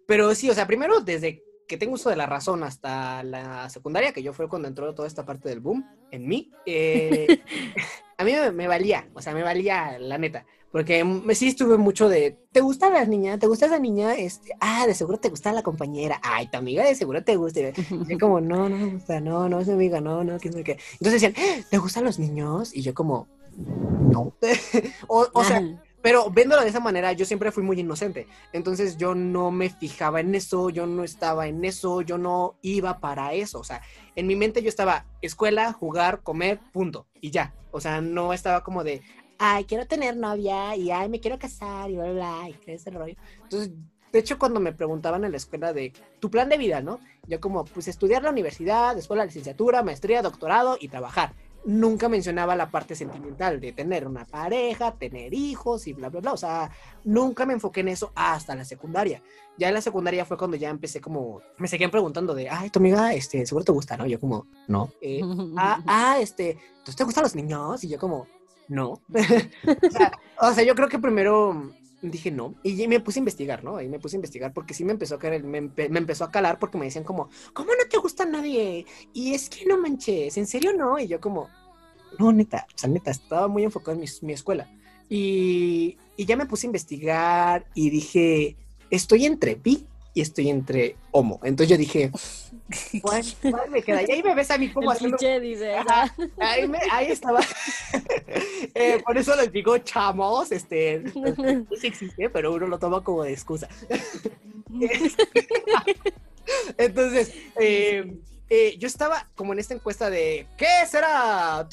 pero sí, o sea, primero desde que tengo uso de la razón hasta la secundaria, que yo fue cuando entró toda esta parte del boom en mí, eh, a mí me, valía, o sea, me valía la neta, porque sí estuve mucho de, ¿te gusta la niña? ¿Te gusta esa niña? Este, ah, de seguro te gusta la compañera, ay, tu amiga de seguro te gusta. Y yo como, no, no me gusta, no, no es mi amiga, no, no, qué es qué. Entonces decían, ¿te gustan los niños? Y yo como, no. o, o sea pero viéndolo de esa manera, yo siempre fui muy inocente. Entonces yo no me fijaba en eso, yo no estaba en eso, yo no iba para eso. O sea, en mi mente yo estaba escuela, jugar, comer, punto. Y ya. O sea, no estaba como de, ay, quiero tener novia y ay, me quiero casar y bla, bla, bla, y ese rollo. Entonces, de hecho, cuando me preguntaban en la escuela de tu plan de vida, ¿no? Yo como, pues estudiar la universidad, después la licenciatura, maestría, doctorado y trabajar nunca mencionaba la parte sentimental de tener una pareja, tener hijos y bla, bla, bla. O sea, nunca me enfoqué en eso hasta la secundaria. Ya en la secundaria fue cuando ya empecé como, me seguían preguntando de, ay, tu amiga, este, seguro te gusta, ¿no? Yo como, no. Eh, ah, ah, este, ¿te gustan los niños? Y yo como, no. o, sea, o sea, yo creo que primero dije no. Y me puse a investigar, ¿no? Y me puse a investigar porque sí me empezó a caer, me, me, empezó a calar porque me decían como, ¿cómo no te gusta nadie? Y es que no manches, ¿en serio no? Y yo como, no, neta, o sea, neta, estaba muy enfocado en mi, mi escuela. Y, y, ya me puse a investigar y dije, estoy entre bi y estoy entre homo. Entonces yo dije, ¿cuál, me queda? Y ahí me ves a mí como haciendo... dice, ahí, me, ahí estaba. eh, por eso les digo chamos, este, no sé si existe, pero uno lo toma como de excusa. Entonces, eh, eh, yo estaba como en esta encuesta de ¿qué será?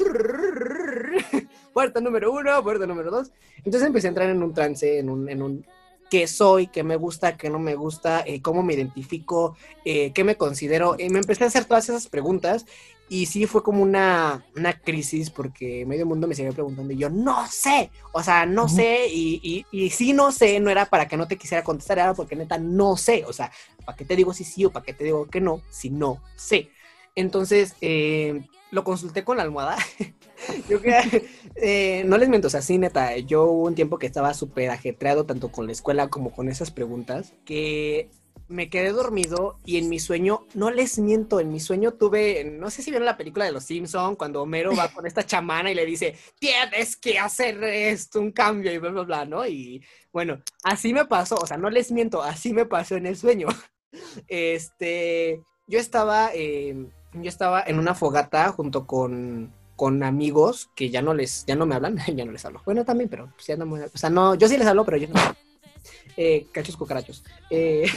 puerta número uno, puerta número dos. Entonces empecé a entrar en un trance, en un, en un qué soy, qué me gusta, qué no me gusta, eh, cómo me identifico, eh, qué me considero. Y me empecé a hacer todas esas preguntas y sí fue como una, una crisis porque medio mundo me seguía preguntando y yo no sé, o sea, no sé y, y, y sí no sé, no era para que no te quisiera contestar, era porque neta no sé, o sea, ¿para qué te digo si sí o para qué te digo que no si no sé? Entonces, eh, lo consulté con la almohada. eh, no les miento, o sea, sí, neta, yo hubo un tiempo que estaba súper ajetreado tanto con la escuela como con esas preguntas, que me quedé dormido y en mi sueño, no les miento, en mi sueño tuve, no sé si vieron la película de Los Simpson cuando Homero va con esta chamana y le dice, tienes que hacer esto, un cambio y bla, bla, bla, ¿no? Y bueno, así me pasó, o sea, no les miento, así me pasó en el sueño. Este, yo estaba... Eh, yo estaba en una fogata junto con, con amigos que ya no les, ya no me hablan, ya no les hablo. Bueno, también, pero pues ya no o sea, no, yo sí les hablo, pero yo no. Eh, cachos cucarachos. Eh,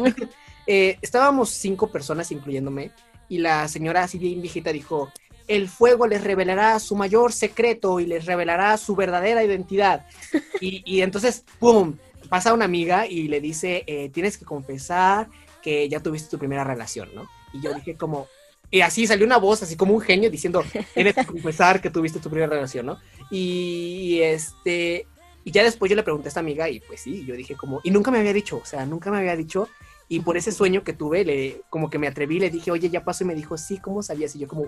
eh, estábamos cinco personas, incluyéndome, y la señora así bien viejita dijo, el fuego les revelará su mayor secreto y les revelará su verdadera identidad. Y, y entonces, ¡pum! Pasa una amiga y le dice, eh, tienes que confesar que ya tuviste tu primera relación, ¿no? Y yo dije como, y así salió una voz, así como un genio, diciendo, tienes que confesar que tuviste tu primera relación, ¿no? Y, este, y ya después yo le pregunté a esta amiga y pues sí, yo dije como, y nunca me había dicho, o sea, nunca me había dicho, y por ese sueño que tuve, le, como que me atreví, le dije, oye, ya pasó, y me dijo, sí, ¿cómo sabías? Y yo como,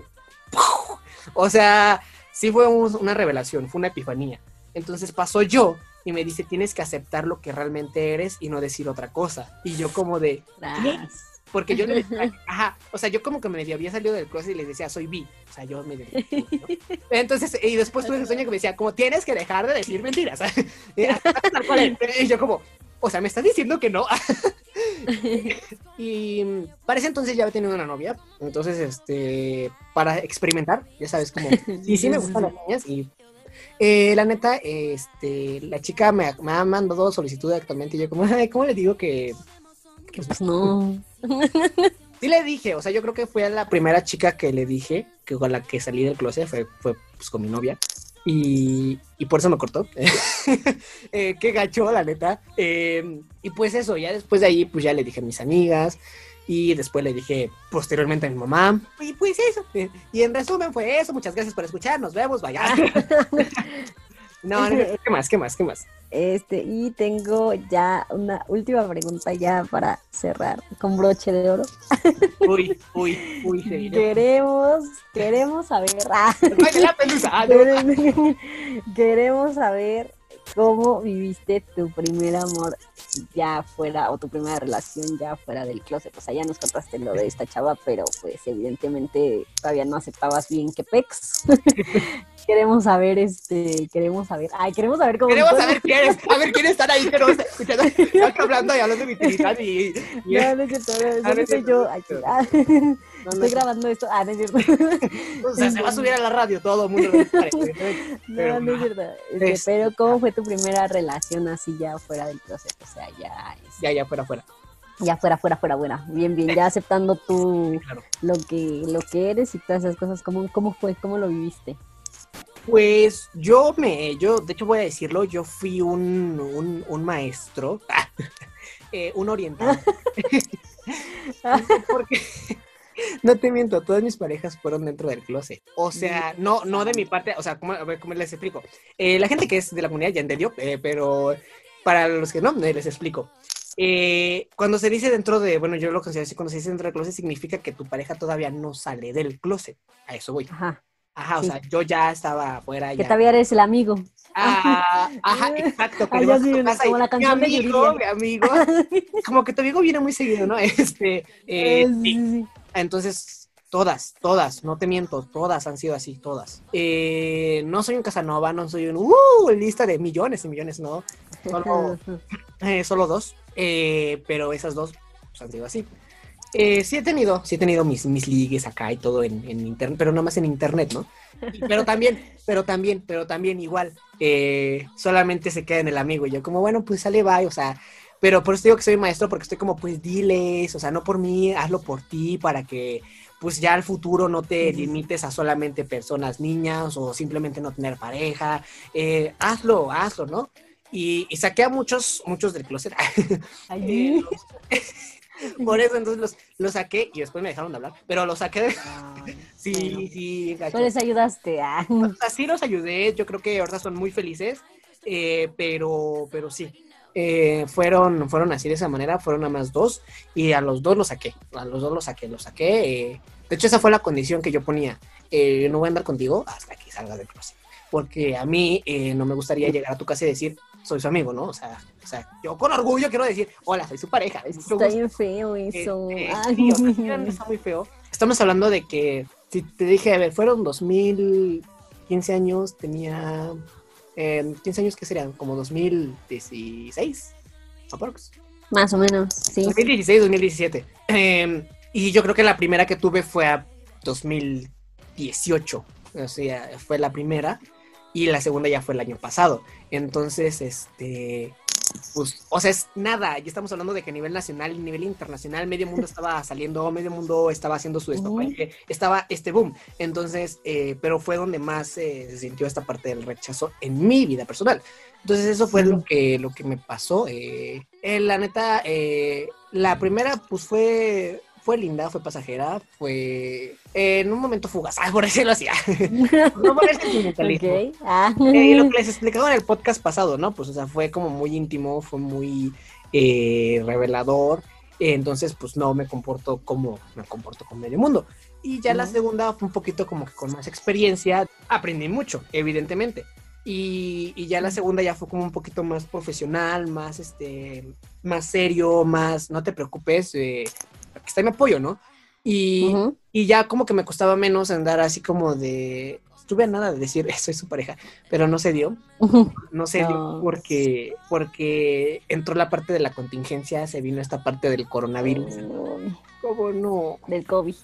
o sea, sí fue una revelación, fue una epifanía. Entonces pasó yo y me dice, tienes que aceptar lo que realmente eres y no decir otra cosa. Y yo como de, Porque yo le decía, ajá, o sea, yo como que me había salido del closet y les decía, soy bi. O sea, yo me Entonces, y después tuve ese sueño que me decía, como tienes que dejar de decir mentiras. y yo como, o sea, me estás diciendo que no. y para ese entonces ya había tenido una novia. Entonces, este, para experimentar, ya sabes, como, sí, sí me gustan las niñas. Y eh, la neta, este, la chica me, me ha mandado solicitud actualmente. Y yo, como, ¿cómo le digo que, que pues no? Sí le dije, o sea, yo creo que fue la primera chica que le dije, que con la que salí del closet, fue, fue pues, con mi novia. Y, y por eso me cortó. eh, qué gacho, la neta. Eh, y pues eso, ya después de ahí, pues ya le dije a mis amigas. Y después le dije posteriormente a mi mamá. Y pues eso. Y en resumen fue eso. Muchas gracias por escuchar. Nos vemos. Vaya. No, no, ¿qué más? ¿Qué más? ¿Qué más? Este, y tengo ya una última pregunta ya para cerrar con broche de oro. Uy, uy, uy, Queremos, queremos saber. Ah, ah queremos saber cómo viviste tu primer amor ya fuera, o tu primera relación ya fuera del closet. O sea, ya nos contaste lo de esta chava, pero pues evidentemente todavía no aceptabas bien que pex. queremos saber, este, queremos saber, ay, queremos saber cómo. Queremos saber quiénes, a ver quiénes están ahí, pero escuchando, hablando y hablando de mi y, y, No, no es no, no, soy yo. Ah, estoy grabando esto. Ah, no es cierto. O sea, se va a subir a la radio todo el mundo. no, no es cierto. Este, pero, ¿cómo fue tu primera relación así ya fuera del closet? O sea, ya. Ya, ya, fuera, fuera ya fuera, fuera, fuera, buena. Bien, bien, ya aceptando tú lo que lo que eres y todas esas cosas. ¿Cómo, cómo fue? ¿Cómo lo viviste? Pues yo me, yo, de hecho voy a decirlo, yo fui un, un, maestro, eh, un orientador. Porque, no te miento, todas mis parejas fueron dentro del closet. O sea, no, no de mi parte, o sea, ¿cómo, a ver, ¿cómo les explico? Eh, la gente que es de la comunidad ya entendió, eh, pero para los que no, les explico. cuando se dice dentro de, bueno, yo lo considero así, cuando se dice dentro del closet significa que tu pareja todavía no sale del closet. A eso voy. Ajá. Ajá, o sea, yo ya estaba afuera. Que todavía eres el amigo. Ah, ajá, exacto. Que como la canción mi amigo, mi amigo. como que tu amigo viene muy seguido, ¿no? Este, eh, sí. Entonces, todas, todas, no te miento, todas han sido así, todas. Eh, no soy un Casanova, no soy un, uh, lista de millones y millones, no. Solo, eh, solo dos, eh, pero esas dos pues, han sido así. Eh, sí he tenido, sí he tenido mis, mis ligues acá y todo en, internet, pero no más en internet, ¿no? pero también, pero también, pero también igual, eh, solamente se queda en el amigo y yo como, bueno, pues sale, bye, o sea, pero por eso digo que soy maestro porque estoy como, pues diles, o sea, no por mí, hazlo por ti para que pues ya al futuro no te limites a solamente personas niñas o simplemente no tener pareja, eh, hazlo, hazlo, ¿no? Y, saqué a muchos, muchos del closet. Por eso entonces los, los, saqué y después me dejaron de hablar, pero los saqué de... sí, sí. ¿Tú les ayudaste? Ah. Así los ayudé, yo creo que ahora son muy felices, eh, pero, pero sí. Eh, fueron, fueron así de esa manera, fueron a más dos y a los dos los saqué, a los dos los saqué, los saqué. Eh. de hecho, esa fue la condición que yo ponía. no voy a andar contigo hasta que salga del closet. Porque a mí no me gustaría llegar a tu casa y decir, soy su amigo, ¿no? O sea, o sea, yo con orgullo quiero decir, hola, soy su pareja. Está bien feo eso. Eh, eh, está muy feo. Estamos hablando de que, si te dije, a ver, fueron 2015 años, tenía... Eh, 15 años, ¿qué serían? Como 2016, aprox. Más o menos, sí. 2016, 2017. Em, y yo creo que la primera que tuve fue a 2018. O sea, fue la primera y la segunda ya fue el año pasado. Entonces, este, pues, o sea, es nada, ya estamos hablando de que a nivel nacional y nivel internacional, medio mundo estaba saliendo, medio mundo estaba haciendo su esto, estaba este boom. Entonces, eh, pero fue donde más eh, se sintió esta parte del rechazo en mi vida personal. Entonces, eso fue lo que, lo que me pasó. Eh, la neta, la primera, pues fue fue linda, fue pasajera, fue en un momento fugaz, por decirlo así. no por el sentimentalismo. Ah. Eh, lo que les explicaba en el podcast pasado, ¿no? Pues, o sea, fue como muy íntimo, fue muy eh, revelador. entonces, pues no me comporto como me comporto con medio mundo. Y ya la segunda fue un poquito como que con más experiencia, aprendí mucho, evidentemente. Y, y, ya la segunda ya fue como un poquito más profesional, más este, más serio, más, no te preocupes, eh, aquí está mi apoyo, ¿no? Y, y, ya como que me costaba menos andar así como de, estuve a nada de decir, soy su pareja, pero no se dio, no se dio porque, porque entró la parte de la contingencia, se vino esta parte del coronavirus. ¿Cómo no? Del COVID.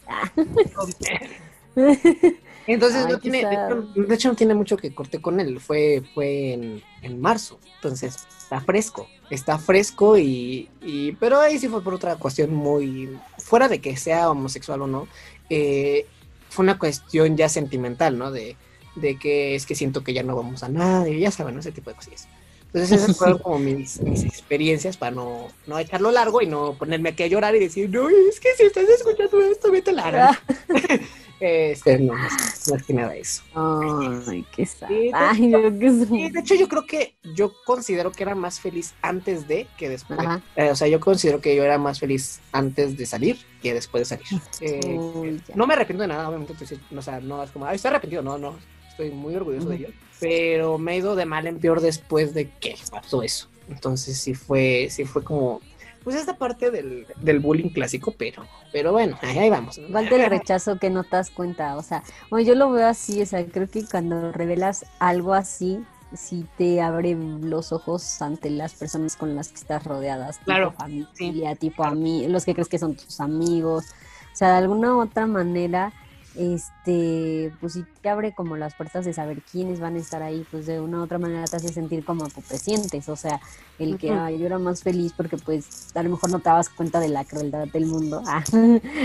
Entonces, no tiene, de, hecho, no tiene mucho que corte con él. Fue, fue en, en marzo. Entonces, está fresco. Está fresco y, y, Pero ahí sí fue por otra cuestión muy. Fuera de que sea homosexual o no. Eh, fue una cuestión ya sentimental, ¿no? De, de que es que siento que ya no vamos a nada. Y ya saben, ese tipo de cosas. Entonces esas fueron como mis, mis, experiencias para no, no echarlo largo y no ponerme aquí a llorar y decir, no, es que si estás escuchando esto, vete a la Este, no, más que nada eso. Ay, qué sad. Ay, de, de hecho, yo creo que yo considero que era más feliz antes de que después. Eh, o sea, yo considero que yo era más feliz antes de salir que después de salir. Eh, no me arrepiento de nada, obviamente. o sea, no es como, ay, estoy arrepentido. No, no. Estoy muy orgulloso de ello. Pero me he ido de mal en peor después de que pasó eso. Entonces sí fue, sí fue como pues esta parte del, del bullying clásico, pero, pero bueno, ahí, vamos. Falta el rechazo que no te das cuenta, o sea, bueno, yo lo veo así, o sea, creo que cuando revelas algo así, sí te abre los ojos ante las personas con las que estás rodeadas, claro, tipo familia, tipo a mí, los que crees que son tus amigos, o sea, de alguna u otra manera este, pues sí te abre como las puertas de saber quiénes van a estar ahí, pues de una u otra manera te hace sentir como tú te sientes, o sea, el que yo era más feliz porque pues a lo mejor no te dabas cuenta de la crueldad del mundo. Ah,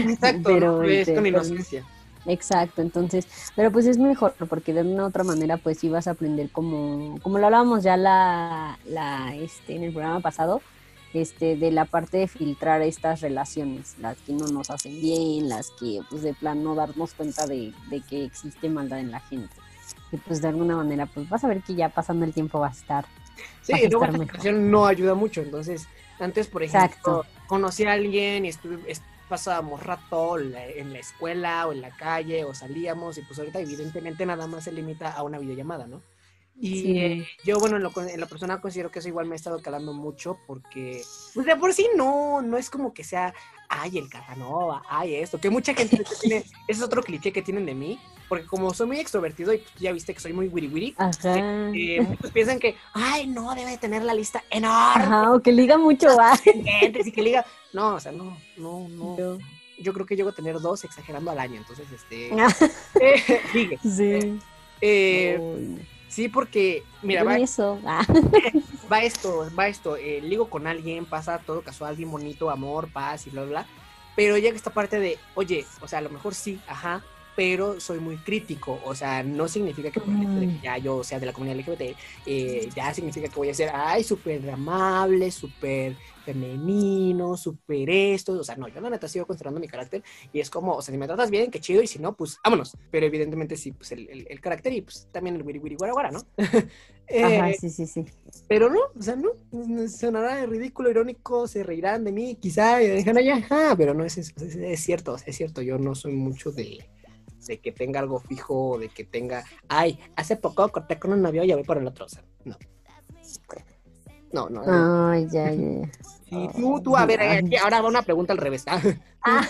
Exacto, pero es este, con pues, inocencia. Exacto, entonces, pero pues es mejor porque de una u otra manera pues ibas a aprender como, como lo hablábamos ya la, la, este, en el programa pasado, este, de la parte de filtrar estas relaciones, las que no nos hacen bien, las que pues de plan no darnos cuenta de, que existe maldad en la gente. Y pues de alguna manera pues vas a ver que ya pasando el tiempo va a estar. Sí, luego esta no ayuda mucho, entonces antes por ejemplo conocí a alguien y estuve, pasábamos rato en la escuela o en la calle o salíamos y pues ahorita evidentemente nada más se limita a una videollamada, ¿no? Y yo, bueno, en, lo, en la persona considero que eso igual me ha estado calando mucho porque, pues de por sí no, no es como que sea, ay, el Casanova, ay, esto, que mucha gente tiene, ese es otro cliché que tienen de mí, porque como soy muy extrovertido y pues, ya viste que soy muy wiri wiri, eh, eh, muchos piensan que, ay, no, debe de tener la lista enorme. Ajá, o que liga mucho, va. y que liga, no, o sea, no, no, no. Yo, creo que llego a tener dos exagerando al año, entonces, este, eh, sigue. Sí. Eh, Sí, porque, mira, va, ah. va esto, va esto, eh, ligo con alguien, pasa todo casual, bien bonito, amor, paz y bla, bla, bla. Pero llega esta parte de, oye, o sea, a lo mejor sí, ajá, pero soy muy crítico. O sea, no significa que, por ejemplo, que ya yo sea de la comunidad LGBT, eh, ya significa que voy a ser, ay, súper amable, súper femenino, súper esto, o sea, no, yo la neta sigo considerando mi carácter y es como, o sea, si me tratas bien, qué chido, y si no, pues vámonos, pero evidentemente sí, pues el, el, carácter y pues también el wiri wiri guara guara, ¿no? Ajá, eh, sí, sí, sí. Pero no, o sea, no, sonará ridículo, irónico, se reirán de mí, quizá, y dejan allá, ajá, pero no es eso, es, es cierto, es cierto, yo no soy mucho de de que tenga algo fijo, de que tenga, ay, hace poco corté con un novio y ya voy por el otro, o sea, no. No, no. Ay, ya, ya. Sí, tú, tú, a ver, ahora va una pregunta al revés. ¿ah? ah.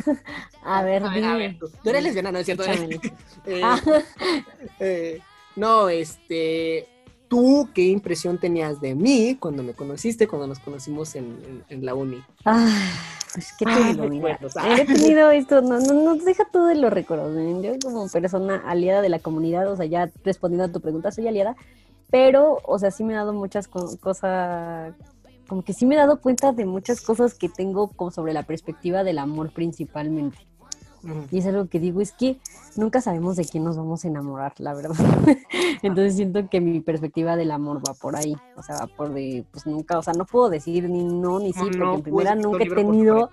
a ver, dime. tú, eres lesbiana, ¿no es cierto? eh, ah. eh, no, este, ¿tú qué impresión tenías de mí cuando me conociste, cuando nos conocimos en, en, la uni? Ah, pues qué te digo, mira. He tenido esto, no, no, no deja todo de los recuerdos. Yo como persona aliada de la comunidad, o sea, ya respondiendo a tu pregunta, soy aliada pero, o sea, sí me he dado muchas cosas, como que sí me he dado cuenta de muchas cosas que tengo como sobre la perspectiva del amor principalmente. Y es algo que digo, es que nunca sabemos de quién nos vamos a enamorar, la verdad. Entonces siento que mi perspectiva del amor va por ahí. O sea, va por de, pues nunca, o sea, no puedo decir ni no ni sí, porque en primera nunca he tenido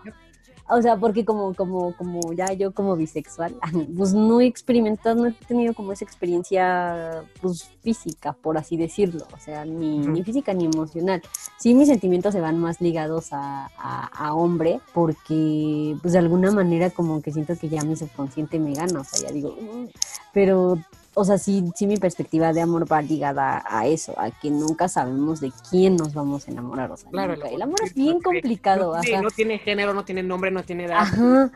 o sea, porque como, como, como ya yo como bisexual, pues no he experimentado, no he tenido como esa experiencia pues física, por así decirlo, o sea, ni, ni física ni emocional. Sí, mis sentimientos se van más ligados a, a, hombre, porque pues de alguna manera como que siento que ya mi subconsciente me gana, o sea, ya digo, mm", pero o sea, sí, sí mi perspectiva de amor va ligada a eso, a que nunca sabemos de quién nos vamos a enamorar. O sea, claro, el amor es bien complicado. No, sí, no tiene género, no tiene nombre, no tiene edad. Ajá.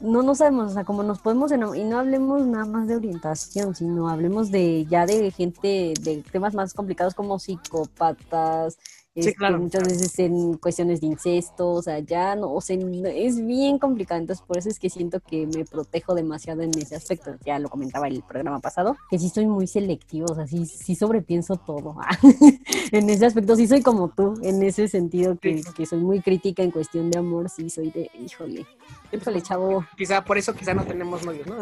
No, no sabemos, o sea, como nos podemos enamorar, y no hablemos nada más de orientación, sino hablemos de ya de gente, de temas más complicados como psicópatas, Sí, este, claro. Muchas veces en cuestiones de incesto, o sea, ya no, o sea, es bien complicado, entonces por eso es que siento que me protejo demasiado en ese aspecto, ya lo comentaba el programa pasado, que sí soy muy selectivo, o sea, sí, sí sobrepienso todo, en ese aspecto sí soy como tú, en ese sentido que, que soy muy crítica en cuestión de amor, sí soy de, híjole, híjole, chavo. Quizá por eso quizá no tenemos novios, ¿no?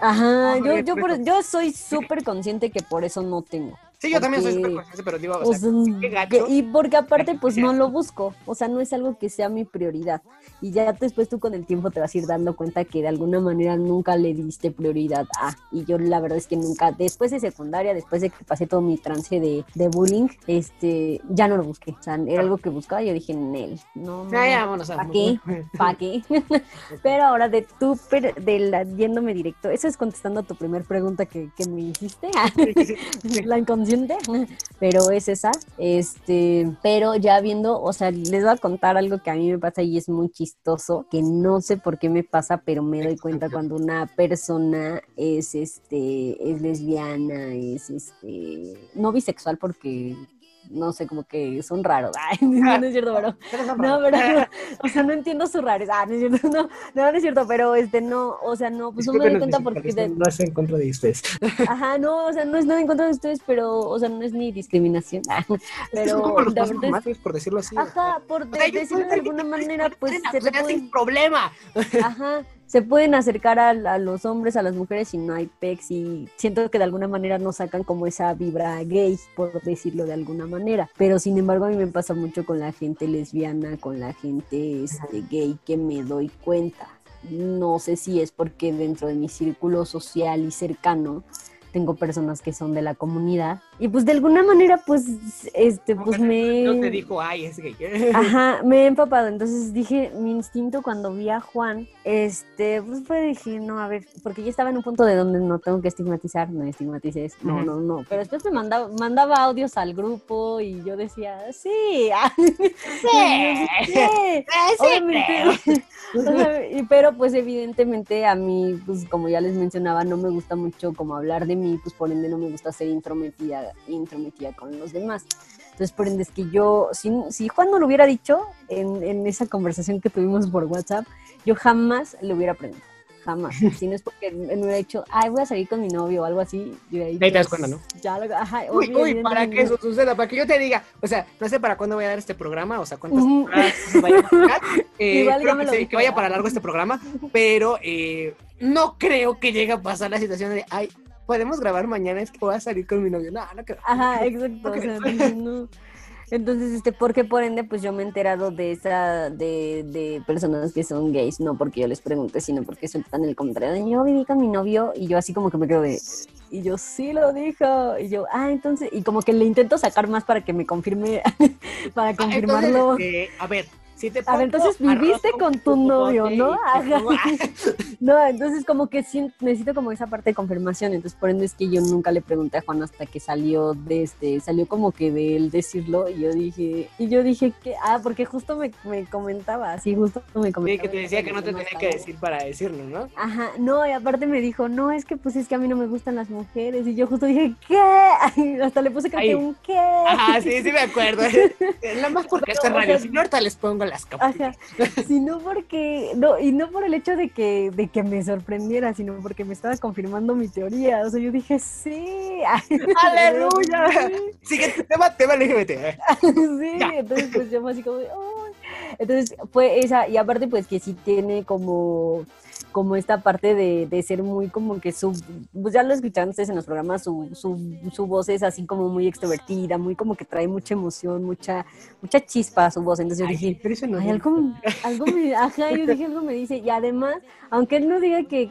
Ajá, yo, yo, yo soy súper consciente que por eso no tengo. Sí, yo también soy súper consciente, pero digo, o, sea, qué gacho. Y porque aparte, pues no lo busco, o sea, no es algo que sea mi prioridad. Y ya después tú con el tiempo te vas a ir dando cuenta que de alguna manera nunca le diste prioridad a. Y yo la verdad es que nunca, después de secundaria, después de que pasé todo mi trance de, de bullying, este, ya no lo busqué. O sea, era algo que buscaba y yo dije, Nel, no, no. ¿Para qué? ¿Para qué? pero ahora de tú, de la, yéndome directo, eso es contestando a tu primera pregunta que, que me hiciste, la pero es esa. Este, pero ya viendo, o sea, les voy a contar algo que a mí me pasa y es muy chistoso, que no sé por qué me pasa, pero me doy cuenta cuando una persona es este es lesbiana, es este no bisexual porque no sé, como que son raros. Ay, no, es cierto, pero. No, pero. O sea, no entiendo sus raros. Ah, no es cierto, no, no, es cierto, pero este no, o sea, no, pues no me doy cuenta porque. No es en contra de ustedes. Ajá, no, o sea, no es nada en contra de ustedes, pero, o sea, no es ni discriminación. Pero. Es los formatos, por decirlo así. Ajá, por decirlo de alguna manera, pues. Se te sin problema. Ajá se pueden acercar a, los hombres, a las mujeres y no hay pecs y siento que de alguna manera no sacan como esa vibra gay, por decirlo de alguna manera. Pero sin embargo a mí me pasa mucho con la gente lesbiana, con la gente este, gay que me doy cuenta. No sé si es porque dentro de mi círculo social y cercano tengo personas que son de la comunidad y pues de alguna manera pues este pues me no te dijo ay es gay ajá me he empapado. Entonces dije mi instinto cuando vi a Juan este pues fue dije no a ver porque yo estaba en un punto de donde no tengo que estigmatizar no estigmatices no no no pero después me mandaba mandaba audios al grupo y yo decía sí sí, sí, sí pero pues evidentemente a mí pues como ya les mencionaba no me gusta mucho como hablar de mí pues por ende no me gusta ser intrometida intrometida con los demás entonces por ende es que yo si, si Juan no lo hubiera dicho en, en esa conversación que tuvimos por WhatsApp yo jamás le hubiera preguntado jamás. Si no es porque me hubiera dicho, ay, voy a salir con mi novio o algo así. Y ahí, te das cuenta, ¿no? Ya lo, ajá, uy, uy, para que eso suceda, para que yo te diga, o sea, no sé para cuándo voy a dar este programa, o sea, cuántas uh vaya a eh, Igual, que, que, vaya para largo este programa, pero eh, no creo que llegue a pasar la situación de, ay, podemos grabar mañana, es que voy a salir con mi novio. No, no creo. Ajá, exacto. o sea, no. Entonces, este, porque por ende, pues yo me he enterado de esa, de, de personas que son gays, no porque yo les pregunte, sino porque sueltan el comentario yo viví con mi novio y yo así como que me quedo de, y yo sí lo dijo, y yo, ah, entonces, y como que le intento sacar más para que me confirme, para ah, confirmarlo. a ver, a ver, entonces viviste con tu novio, ¿no? no, entonces como que sí, necesito como esa parte de confirmación, entonces por ende es que yo nunca le pregunté a Juan hasta que salió de este, salió como que de él decirlo y yo dije, y yo dije que, ah, porque justo me, me comentaba, así justo me comentaba. Sí, que te decía que no te tenía que decir para decirlo, ¿no? Ajá, no, y aparte me dijo, no, es que pues es que a mí no me gustan las mujeres y yo justo dije, ¿qué? hasta le puse que un qué. Ajá, sí, sí me acuerdo. Nada más porque este radio, si no ahorita les pongo las capas. Sino porque, no, y no por el hecho de que, de que me sorprendiera, sino porque me estaba confirmando mi teoría. O sea, yo dije, sí. ¡Aleluya! Siguiente tema, tema LGBT. sí, entonces pues yo así como, Entonces fue esa, y aparte pues que sí tiene como como esta parte de, de, ser muy como que su, pues ya lo escucharon ustedes en los programas, su, su, su, voz es así como muy extrovertida, muy como que trae mucha emoción, mucha, mucha chispa a su voz. Entonces yo dije, no algo, algo me, ajá, yo dije, algo me dice, y además, aunque él no diga que,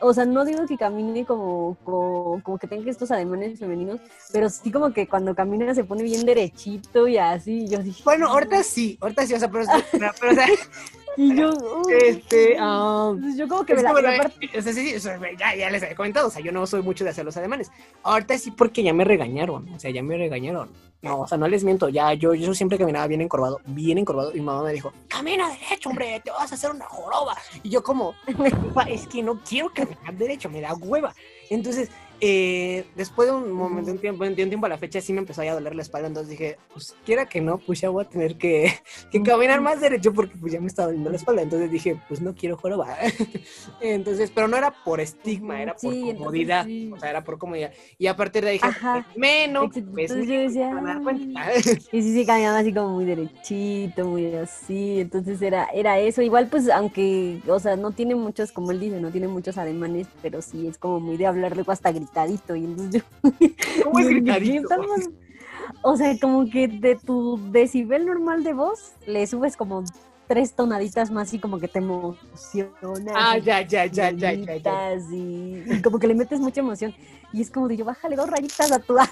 o sea, no digo que camine como, como, como, que tenga estos ademanes femeninos, pero sí como que cuando camina se pone bien derechito y así, yo dije. Bueno, ahorita sí, ahorita sí, o sea, pero, pero, pero o sea, Y yo, este, um, yo como que me la, o sea, sí, ya, ya les he comentado, o sea, yo no soy mucho de hacer los ademanes. Ahorita sí porque ya me regañaron, o sea, ya me regañaron. No, o sea, no les miento, ya yo, yo siempre caminaba bien encorvado, bien encorvado, y mi mamá me dijo, camina derecho, hombre, te vas a hacer una joroba. Y yo como, es que no quiero caminar derecho, me da hueva. Entonces, eh, después de un momento, un tiempo, un tiempo a la fecha, sí me empezó a doler la espalda, entonces dije, pues quiera que no, pues ya voy a tener que, que caminar más derecho porque pues ya me estaba doliendo la espalda, entonces dije, pues no quiero joroba. entonces, pero no era por estigma, era por comodidad, o sea, era por comodidad. Y a partir de ahí dije, menos, pues entonces yo decía, y sí, sí, caminaba así como muy derechito, muy así, entonces era, era eso, igual pues aunque, o sea, no tiene muchos, como él dice, no tiene muchos ademanes, pero sí es como muy de hablar luego hasta gritar gritadito. Y entonces ¿Cómo es gritadito? O sea, como que de tu decibel normal de voz le subes como tres tonaditas más y como que te emociona. Ah, ya, ya, ya, ya, ya, ya. Y, como que le metes mucha emoción. Y es como de yo, bájale dos rayitas a tu, a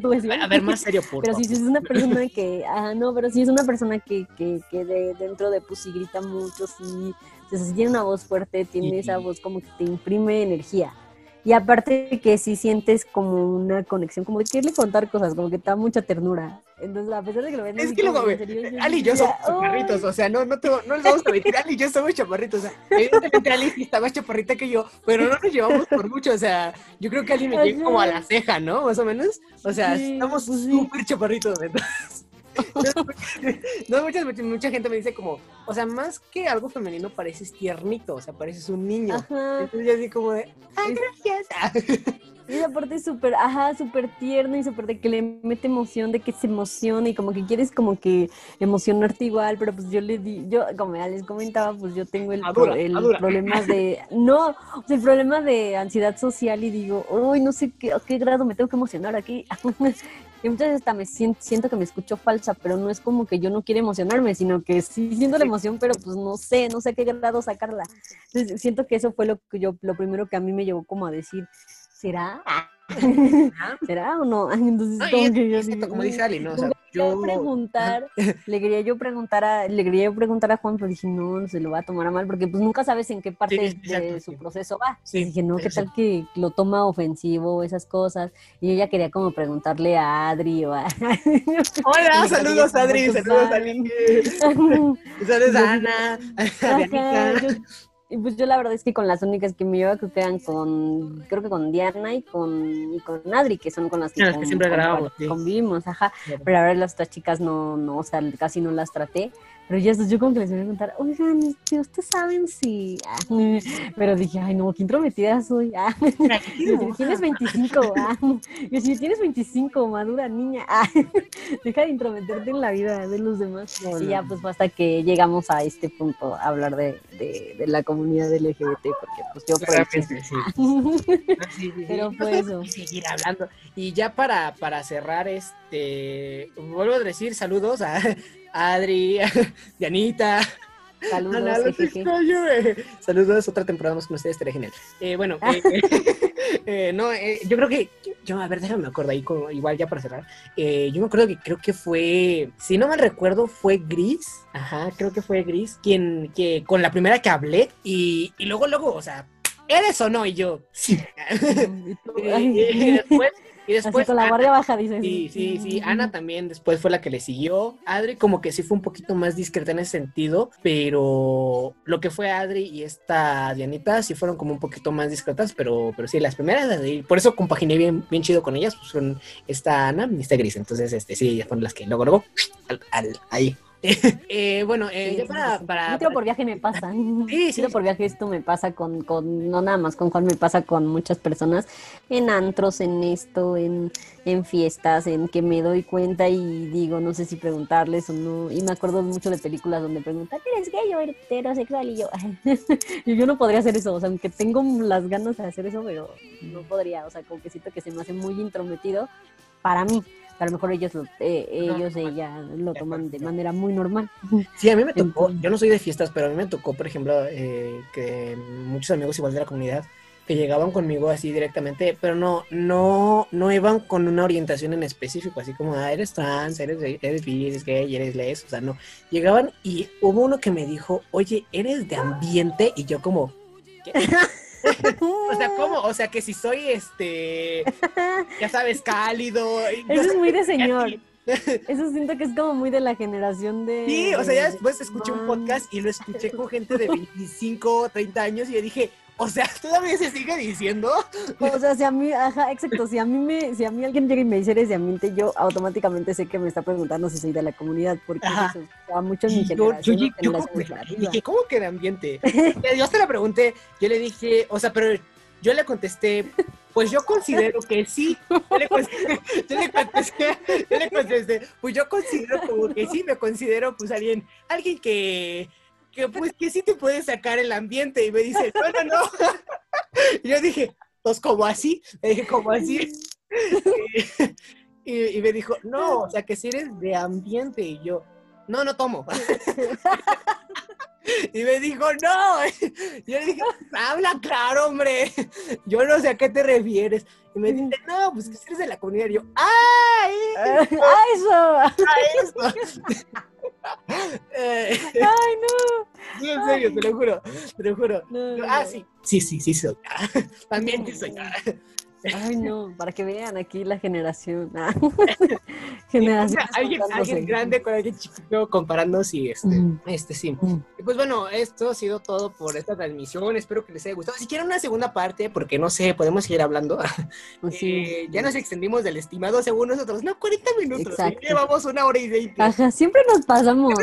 tu A ver, más serio, por Pero si es una persona que, ah, no, pero si es una persona que, que, que de, dentro de pues sí grita mucho, sí, sea, si tiene una voz fuerte, tiene esa voz como que te imprime energía. Y aparte que si sientes como una conexión, como de quererle contar cosas, como que te da mucha ternura. Entonces, a pesar de que lo ven Es que luego, Ali y yo somos chaparritos, o sea, no, no, te, no les vamos a mentir, Ali y yo somos chaparritos, o sea, evidentemente Ali está más chaparrita que yo, pero no nos llevamos por mucho, o sea, yo creo que Ali me llega como a la ceja, ¿no? Más o menos, o sea, estamos pues súper chaparritos, entonces... no, mucha, mucha gente me dice como, o sea, más que algo femenino pareces tiernito, o sea, pareces un niño. Entonces yo así como de, ah, gracias. Y aparte es súper, ajá, súper tierno y súper de que le mete emoción, de que se emociona y como que quieres como que emocionarte igual, pero pues yo le di, yo, como ya les comentaba, pues yo tengo el, el problema de, no, o sea, el problema de ansiedad social y digo, uy, no sé qué, a qué grado me tengo que emocionar aquí. Y muchas veces hasta me siento, que me escucho falsa, pero no es como que yo no quiera emocionarme, sino que sí siento la emoción, pero pues no sé, no sé a qué grado sacarla. Entonces siento que eso fue lo que yo, lo primero que a mí me llevó como a decir, ¿será? ¿Será o no? Entonces, como, que yo, como dice Ali, ¿no? O sea, yo preguntar, le quería yo preguntar a, le quería yo preguntar a Juan, pero dije, no, no se lo va a tomar a mal, porque pues nunca sabes en qué parte de su proceso va. Sí, dije, no, ¿qué tal que lo toma ofensivo, esas cosas? Y yo ya quería como preguntarle a Adri o a... Hola, saludos Adri, saludos a Link. saludos a Ana, a y pues yo la verdad es que con las únicas que me llevo creo que eran con, creo que con Diana y con, y con Adri, que son con las que, siempre grabamos, convivimos, ajá. Pero la verdad las otras chicas no, no, o sea, casi no las traté. Pero ya yo como que les voy a preguntar, oigan, este, ¿ustedes saben si...? pero dije, ay, no, qué intrometida soy. Ah, tienes 25. Ah, yo, si tienes 25, madura niña. Ah, deja de intrometerte en la vida de los demás. y ya, pues, hasta que llegamos a este punto, a hablar de, de, la comunidad LGBT, porque pues yo fue Pero fue eso. Y seguir hablando. Y ya para, para cerrar, este, vuelvo a decir saludos a Adri, Dianita. Saludos. Saludos, otra temporada más con ustedes, estaría genial. Eh, bueno, eh, eh, no, yo creo que, yo, a ver, déjame me acuerdo ahí, igual ya para cerrar. yo me acuerdo que creo que fue, si no mal recuerdo, fue Gris, ajá, creo que fue Gris, quien, que con la primera que hablé, y, y luego, luego, o sea, ¿eres o no? Y yo, sí. después y después. con la guardia baja, dices. Sí, sí, sí. Ana también después fue la que le siguió. Adri, como que sí fue un poquito más discreta en ese sentido, pero lo que fue Adri y esta Dianita sí fueron como un poquito más discretas, pero, pero sí, las primeras, por eso compaginé bien, bien chido con ellas, pues son esta Ana y esta Gris. Entonces, este, sí, ellas fueron las que luego, luego, al, ahí eh, bueno, eh, para, para, por viaje me pasa. Sí, sí. por viaje esto me pasa con, con, no nada más con Juan, me pasa con muchas personas en antros, en esto, en, en fiestas, en que me doy cuenta y digo, no sé si preguntarles o no. Y me acuerdo mucho de películas donde preguntan, ¿eres gay o heterosexual? Y yo, y yo no podría hacer eso, o sea, aunque tengo las ganas de hacer eso, pero no podría, o sea, como que siento que se me hace muy intrometido para mí a lo mejor ellos, eh, ellos, ella lo toman de manera muy normal. Sí, a mí me tocó, yo no soy de fiestas, pero a mí me tocó, por ejemplo, eh, que muchos amigos igual de la comunidad que llegaban conmigo así directamente, pero no, no, no iban con una orientación en específico, así como, ah, eres trans, eres, eres bi, eres gay, eres les, o sea, no. Llegaban y hubo uno que me dijo, oye, ¿eres de ambiente? Y yo como, ¿qué? o sea, ¿cómo? O sea, que si soy, este, ya sabes, cálido. Eso es muy de señor. Eso siento que es como muy de la generación de... Sí, o sea, ya después escuché un podcast y lo escuché con gente de 25, 30 años y yo dije, o sea, todavía se sigue diciendo. O sea, si a mí, ajá, exacto, si a mí me, si a mí alguien llega y me dice eres de ambiente, yo automáticamente sé que me está preguntando si soy de la comunidad, porque eso, a muchos mi generación, yo, yo, yo, dije, ¿cómo que de ambiente? yo te la pregunté, yo le dije, o sea, pero yo le contesté, pues yo considero que sí. Yo le, contesté, yo le contesté, pues yo considero como que sí, me considero pues alguien, alguien que que pues que sí te puede sacar el ambiente. Y me dice, no, no, no. Y yo dije, pues como así. Le dije, como así. Y, y, me dijo, no, o sea que si eres de ambiente. Y yo, no, no tomo. Y me dijo, no. Y yo le dije, habla claro, hombre. Yo no sé a qué te refieres. Y me dice, no, pues que eres de la comunidad. Y yo, ¡ay! ¡A eso! ¡A eso! Eh, ¡Ay, no! Sí, en serio, te lo juro, te lo juro. ah, sí, sí, sí, sí soy. También sí soy. Ay, no, para que vean aquí la generación. Ah. generación. alguien, alguien, grande con alguien chiquito comparándose y este, este sí. Y pues bueno, esto ha sido todo por esta transmisión. Espero que les haya gustado. Si quieren una segunda parte, porque no sé, podemos seguir hablando. Pues eh, ya nos extendimos del estimado según nosotros. No, 40 minutos. Llevamos una hora y veinte. Ajá, siempre nos pasamos.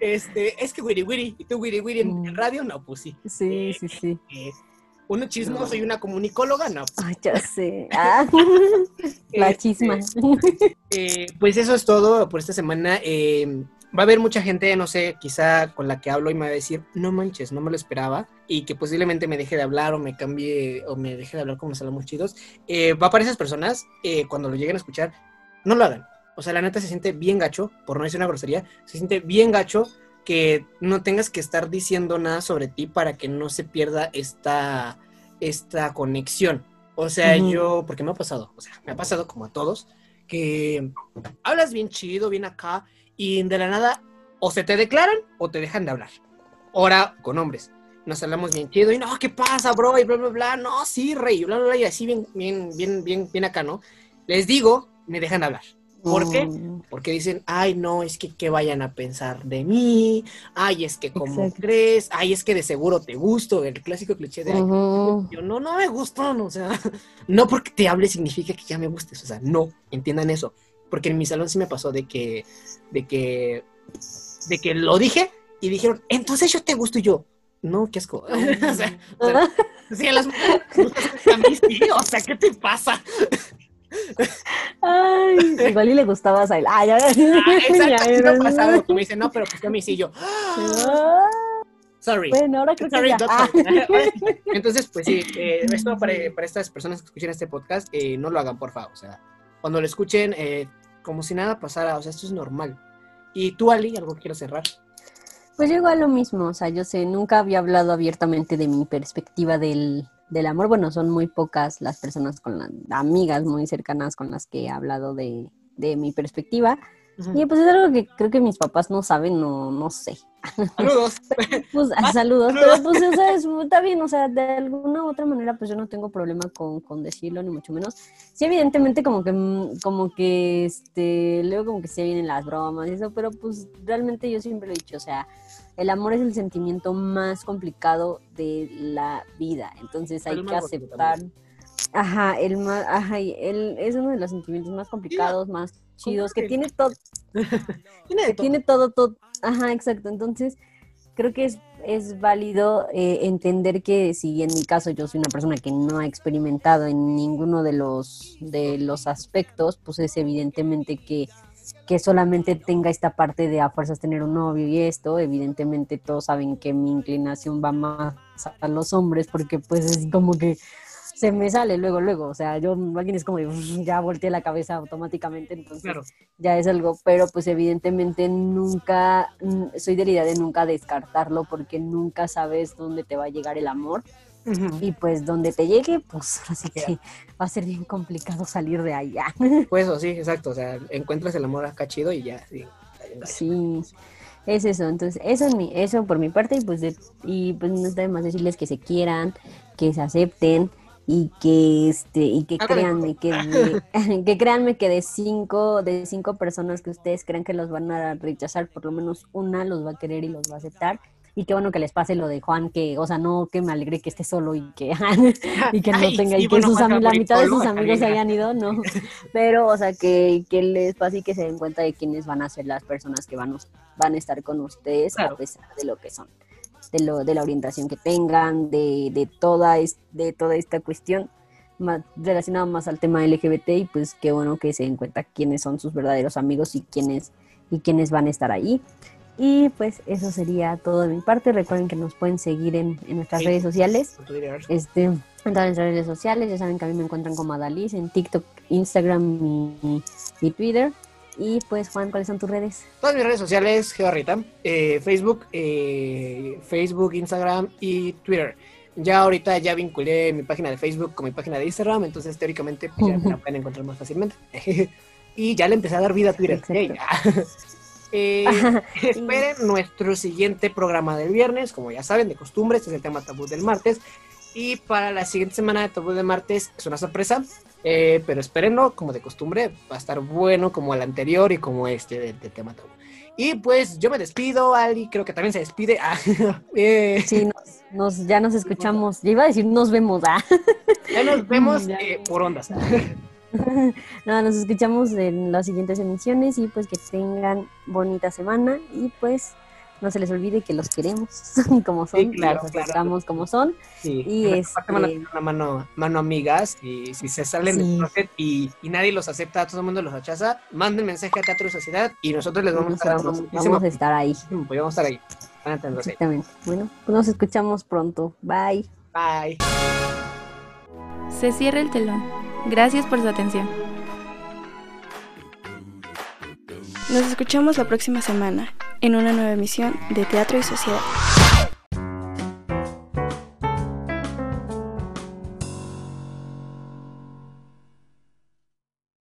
este, es que Wiri Wiri, y tú Wiri Wiri en, mm. radio, no, pues sí. Sí, sí, sí. Eh, uno chismoso y una comunicóloga, no. Ay, ya sé. Ah, la este, chisma. Eh, pues eso es todo por esta semana. Eh, va a haber mucha gente, no sé, quizá con la que hablo y me va a decir, no manches, no me lo esperaba, y que posiblemente me deje de hablar o me cambie o me deje de hablar como nos hablamos chidos. Eh, va para esas personas, cuando lo lleguen a escuchar, no lo hagan. O sea, la neta se siente bien gacho, por no decir una grosería, se siente bien gacho que no tengas que estar diciendo nada sobre ti para que no se pierda esta, esta conexión. O sea, yo, porque me ha pasado, o sea, me ha pasado como a todos, que hablas bien chido, bien acá, y de la nada o se te declaran o te dejan de hablar. Ahora con hombres. Nos hablamos bien chido y no, ¿qué pasa, bro? Y bla, bla, bla. No, sí, rey, bla, bla, bla, y así bien, bien, bien, bien, bien acá, ¿no? Les digo, me dejan hablar. ¿Por qué? Mm. Porque dicen, ay, no, es que qué vayan a pensar de mí, ay, es que como crees, ay, es que de seguro te gusto, el clásico cliché de, yo no, no me gusto, no, o sea, no porque te hable significa que ya me gustes, o sea, no, entiendan eso, porque en mi salón sí me pasó de que, de que, de que lo dije y dijeron, entonces yo te gusto y yo, no, qué asco. o sea, sí, a las mujeres, a mí sí, o sea, ¿qué te pasa? Ay, igual y le gustabas a él. Ay, ah, exacto, no pasado. Tú me dices, no, pero pues a mí sí yo. Sorry. Bueno, ahora creo que ya. Ah. Entonces, pues sí, eh, esto para, para, estas personas que escuchen este podcast, eh, no lo hagan, por favor. O sea, cuando lo escuchen, eh, como si nada pasara, o sea, esto es normal. ¿Y tú, Ali, algo quiero cerrar? Pues yo igual lo mismo, o sea, yo sé, nunca había hablado abiertamente de mi perspectiva del, del amor, bueno, son muy pocas las personas con las amigas muy cercanas con las que he hablado de, de mi perspectiva. Y pues es algo que creo que mis papás no saben, no, no sé. Saludos. pues, ah, saludos, pero pues o sea, está bien, o sea, de alguna u otra manera pues yo no tengo problema con, con, decirlo, ni mucho menos. Sí, evidentemente como que, como que, este, luego como que se vienen las bromas y eso, pero pues realmente yo siempre lo he dicho, o sea, el amor es el sentimiento más complicado de la vida, entonces hay que aceptar. Ajá, el más, ajá, él es uno de los sentimientos más complicados, más chidos, que tiene todo. tiene, tiene todo, todo. Ajá, exacto. Entonces, creo que es, es válido eh, entender que si en mi caso yo soy una persona que no ha experimentado en ninguno de los, de los aspectos, pues es evidentemente que que solamente tenga esta parte de a fuerzas tener un novio y esto, evidentemente todos saben que mi inclinación va más a los hombres porque pues es como que se me sale luego, luego, o sea, yo, alguien es como, ya volteé la cabeza automáticamente, entonces ya es algo, pero pues evidentemente nunca, soy de la idea de nunca descartarlo porque nunca sabes dónde te va a llegar el amor Y pues donde te llegue, pues así que va a ser bien complicado salir de allá. Pues eso, sí, exacto. O sea, encuentras el amor acá chido y ya, sí. Sí, es eso. Entonces, eso es mi, eso por mi parte, y pues y pues no está de más decirles que se quieran, que se acepten y que este y que créanme que que créanme que de cinco de cinco personas que ustedes crean que los van a rechazar por lo menos una los va a querer y los va a aceptar y qué bueno que les pase lo de Juan, que, o sea, no que me alegre que esté solo y que, y que no tenga, y que sus la mitad de sus amigos se hayan ido, no. Pero, o sea, que, que les pase y que se den cuenta de quiénes van a ser las personas que van, van a estar con ustedes a pesar de lo que son, de, lo, de la orientación que tengan, de, de, toda, de toda esta cuestión más, relacionada más al tema LGBT y pues qué bueno que se den cuenta quiénes son sus verdaderos amigos y quiénes, y quiénes van a estar ahí. Y pues eso sería todo de mi parte. Recuerden que nos pueden seguir en, nuestras redes sociales. Este, en todas nuestras redes sociales. Ya saben que a mí me encuentran como Adaliz en TikTok, Instagram y, Twitter. Y pues, Juan, ¿cuáles son tus redes? Todas mis redes sociales, Georrita, eh, Facebook, eh, Facebook, Instagram y Twitter. Ya ahorita ya vinculé mi página de Facebook con mi página de Instagram, entonces teóricamente pues, ya me la pueden encontrar más fácilmente. y ya le empecé a dar vida a Twitter. Eh, esperen nuestro siguiente programa del viernes, como ya saben, de costumbre, este es el tema tabú del martes. Y para la siguiente semana de tabú de martes es una sorpresa, eh, pero espérenlo, como de costumbre, va a estar bueno como el anterior y como este del, tema tabú. Y pues yo me despido, Ali creo que también se despide. Ah, eh. Sí, nos, ya nos escuchamos. Yo iba a decir nos vemos. Ah. Ya nos vemos por ondas. no, nos escuchamos en las siguientes emisiones y pues que tengan bonita semana y pues no se les olvide que los queremos como son, claro, los aceptamos como son. Y este... una mano, mano amigas y si se salen del closet y, nadie los acepta, todo el mundo los rechaza, manden mensaje a Teatro y Sociedad y nosotros les vamos, a, vamos, vamos a estar ahí. Pues vamos a estar ahí. Exactamente. Bueno, pues nos escuchamos pronto. Bye. Bye. Se cierra el telón. Gracias por su atención. Nos escuchamos la próxima semana en una nueva emisión de Teatro y Sociedad.